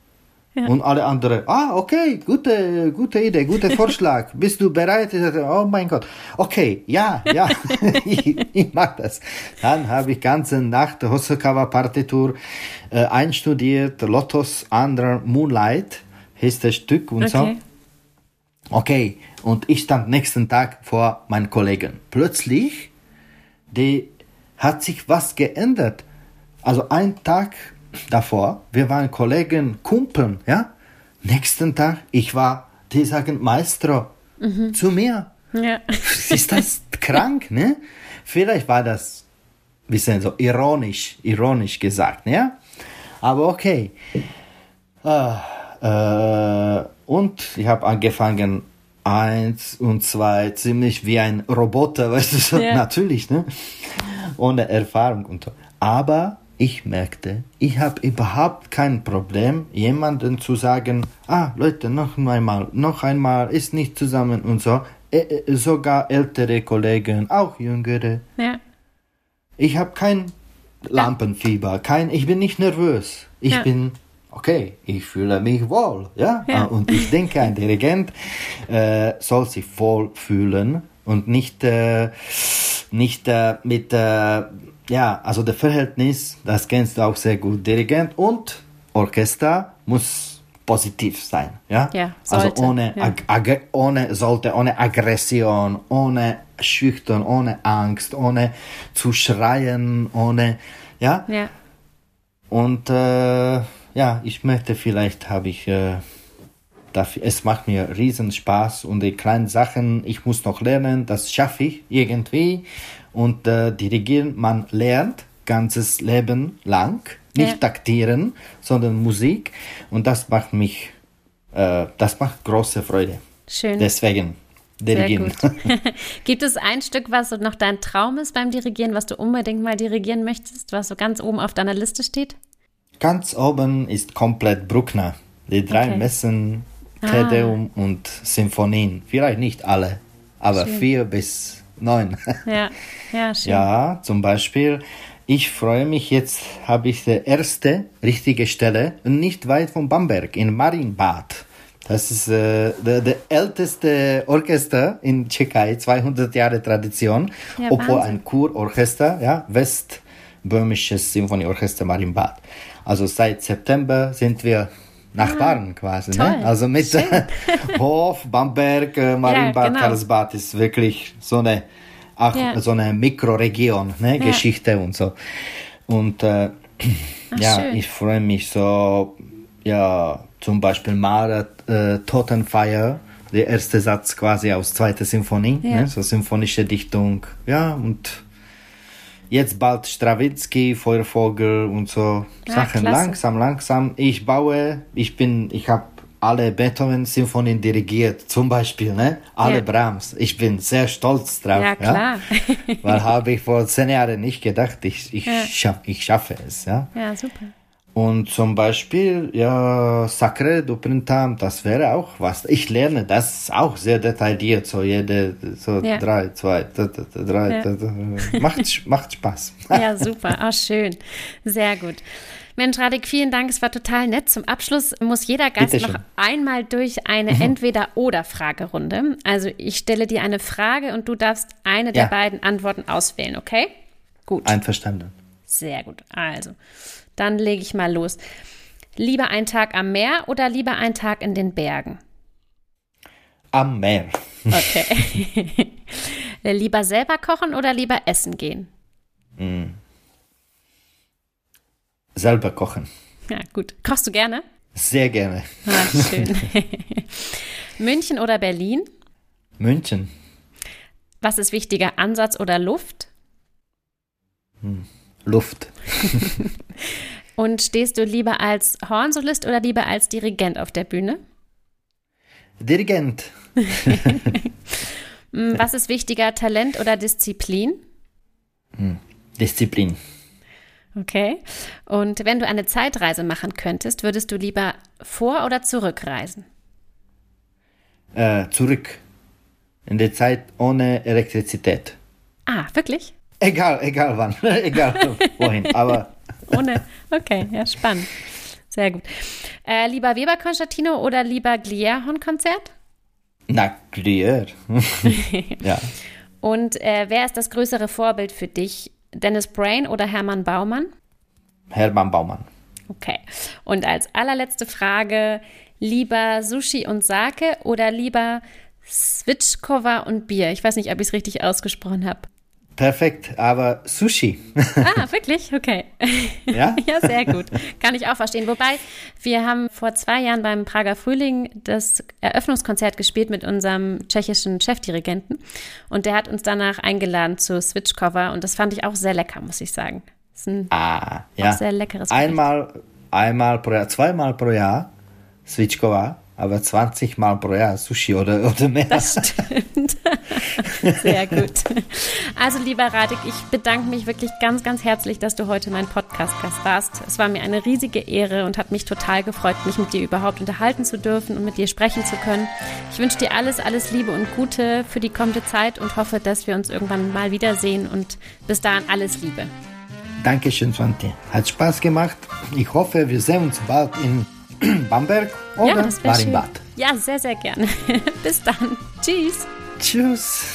Ja. Und alle anderen, ah, okay, gute, gute Idee, guter (laughs) Vorschlag. Bist du bereit? Oh mein Gott. Okay, ja, ja, (laughs) ich, ich mach das. Dann habe ich ganze Nacht Hosokawa Partitur äh, einstudiert, Lotus Under Moonlight hieß das Stück und okay. so. Okay, und ich stand nächsten Tag vor meinen Kollegen. Plötzlich, die hat sich was geändert. Also ein Tag davor, wir waren Kollegen, Kumpeln, ja. Nächsten Tag, ich war, die sagen Maestro mhm. zu mir. Ja. (laughs) Ist das krank, ne? Vielleicht war das ein bisschen so ironisch, ironisch gesagt, ja. Aber okay. Ah, äh, und ich habe angefangen, eins und zwei, ziemlich wie ein Roboter, (laughs) weißt du, so, ja. natürlich, ne? Ohne Erfahrung und so. Aber ich merkte, ich habe überhaupt kein Problem, jemanden zu sagen, ah, Leute, noch einmal, noch einmal, ist nicht zusammen und so. Äh, äh, sogar ältere Kollegen, auch jüngere. Ja. Ich habe kein Lampenfieber, kein, ich bin nicht nervös. Ich ja. bin okay, ich fühle mich wohl, ja. ja. Und ich denke, ein Dirigent äh, soll sich wohl fühlen und nicht äh, nicht äh, mit äh, ja, also das Verhältnis, das kennst du auch sehr gut. Dirigent und Orchester muss positiv sein, ja. ja also ohne, ja. Ag ohne sollte ohne Aggression, ohne schüchtern, ohne Angst, ohne zu schreien, ohne ja. ja. Und äh, ja, ich möchte vielleicht habe ich äh, dafür, es macht mir riesen Spaß und die kleinen Sachen, ich muss noch lernen, das schaffe ich irgendwie und äh, dirigieren, man lernt ganzes Leben lang, nicht ja. taktieren, sondern Musik und das macht mich, äh, das macht große Freude. Schön. Deswegen dirigieren. (laughs) Gibt es ein Stück, was so noch dein Traum ist beim Dirigieren, was du unbedingt mal dirigieren möchtest, was so ganz oben auf deiner Liste steht? Ganz oben ist komplett Bruckner. Die drei okay. Messen, Tedeum ah. und Symphonien. Vielleicht nicht alle, aber schön. vier bis neun. (laughs) Ja, ja, schön. Ja, zum Beispiel, ich freue mich jetzt, habe ich die erste richtige Stelle, nicht weit von Bamberg, in Marienbad. Das ist äh, der, der älteste Orchester in Tschechei, 200 Jahre Tradition, ja, obwohl Wahnsinn. ein Kurorchester, ja, Westböhmisches Symphonieorchester Marienbad. Also seit September sind wir Nachbarn ah, quasi. Ne? Also mit Hof, Bamberg, äh, Marienbad, ja, genau. Karlsbad ist wirklich so eine, ach, ja. so eine Mikroregion, ne? Ja. Geschichte und so. Und äh, ach, ja, schön. ich freue mich so, ja, zum Beispiel Mara äh, Totenfeier, der erste Satz quasi aus zweiter Symphonie, ne? so symphonische Dichtung, ja, und jetzt bald Stravinsky, Feuervogel und so ja, Sachen. Klasse. Langsam, langsam. Ich baue, ich bin, ich habe alle Beethoven-Symphonien dirigiert, zum Beispiel, ne? Alle ja. Brahms. Ich bin sehr stolz drauf. Ja, klar. Ja? Weil habe ich vor zehn Jahren nicht gedacht, ich, ich, schaff, ich schaffe es, ja? Ja, super. Und zum Beispiel, ja, Sacre du Printemps, das wäre auch was. Ich lerne das auch sehr detailliert, so jede, so ja. drei, zwei, drei, ja. macht, (laughs) macht Spaß. Ja, super, auch schön. Sehr gut. Mensch, Radik, vielen Dank. Es war total nett. Zum Abschluss muss jeder Gast noch einmal durch eine mhm. Entweder-Oder-Fragerunde. Also ich stelle dir eine Frage und du darfst eine ja. der beiden Antworten auswählen, okay? Gut. Einverstanden. Sehr gut. Also, dann lege ich mal los. Lieber ein Tag am Meer oder lieber ein Tag in den Bergen? Am Meer. Okay. (laughs) lieber selber kochen oder lieber essen gehen? Mm. Selber kochen. Ja, gut. Kochst du gerne? Sehr gerne. Ah, schön. (laughs) München oder Berlin? München. Was ist wichtiger, Ansatz oder Luft? Hm. Luft. (laughs) Und stehst du lieber als Hornsolist oder lieber als Dirigent auf der Bühne? Dirigent. (laughs) Hm, was ist wichtiger, Talent oder Disziplin? Hm, Disziplin. Okay. Und wenn du eine Zeitreise machen könntest, würdest du lieber vor- oder zurückreisen? Äh, zurück. In der Zeit ohne Elektrizität. Ah, wirklich? Egal, egal wann, (laughs) egal wohin, aber. (laughs) Ohne, okay, ja, spannend. Sehr gut. Äh, lieber Weber-Koncertino oder lieber Glier-Hornkonzert? Na, Glier. (laughs) ja. Und äh, wer ist das größere Vorbild für dich? Dennis Brain oder Hermann Baumann? Hermann Baumann. Okay. Und als allerletzte Frage: lieber Sushi und Sake oder lieber Switchkova und Bier? Ich weiß nicht, ob ich es richtig ausgesprochen habe. Perfekt, aber Sushi. Ah, wirklich? Okay. (laughs) Ja? ja, sehr gut. Kann ich auch verstehen. Wobei, wir haben vor zwei Jahren beim Prager Frühling das Eröffnungskonzert gespielt mit unserem tschechischen Chefdirigenten. Und der hat uns danach eingeladen zu Switchcover. Und das fand ich auch sehr lecker, muss ich sagen. Das ist ein Ah, ja. sehr leckeres Gericht. Einmal, einmal pro Jahr, zweimal pro Jahr Svičkova, aber 20 Mal pro Jahr Sushi oder, oder mehr. Das stimmt. (laughs) (laughs) Sehr gut. Also, lieber Radik, ich bedanke mich wirklich ganz, ganz herzlich, dass du heute mein Podcast-Gast warst. Es war mir eine riesige Ehre und hat mich total gefreut, mich mit dir überhaupt unterhalten zu dürfen und mit dir sprechen zu können. Ich wünsche dir alles, alles Liebe und Gute für die kommende Zeit und hoffe, dass wir uns irgendwann mal wiedersehen und bis dahin alles Liebe. Dankeschön, Svante. Hat Spaß gemacht. Ich hoffe, wir sehen uns bald in (clears throat) Bamberg oder ja. Marienbad. Ja, sehr, sehr gerne. (laughs) bis dann. Tschüss. Tschüss.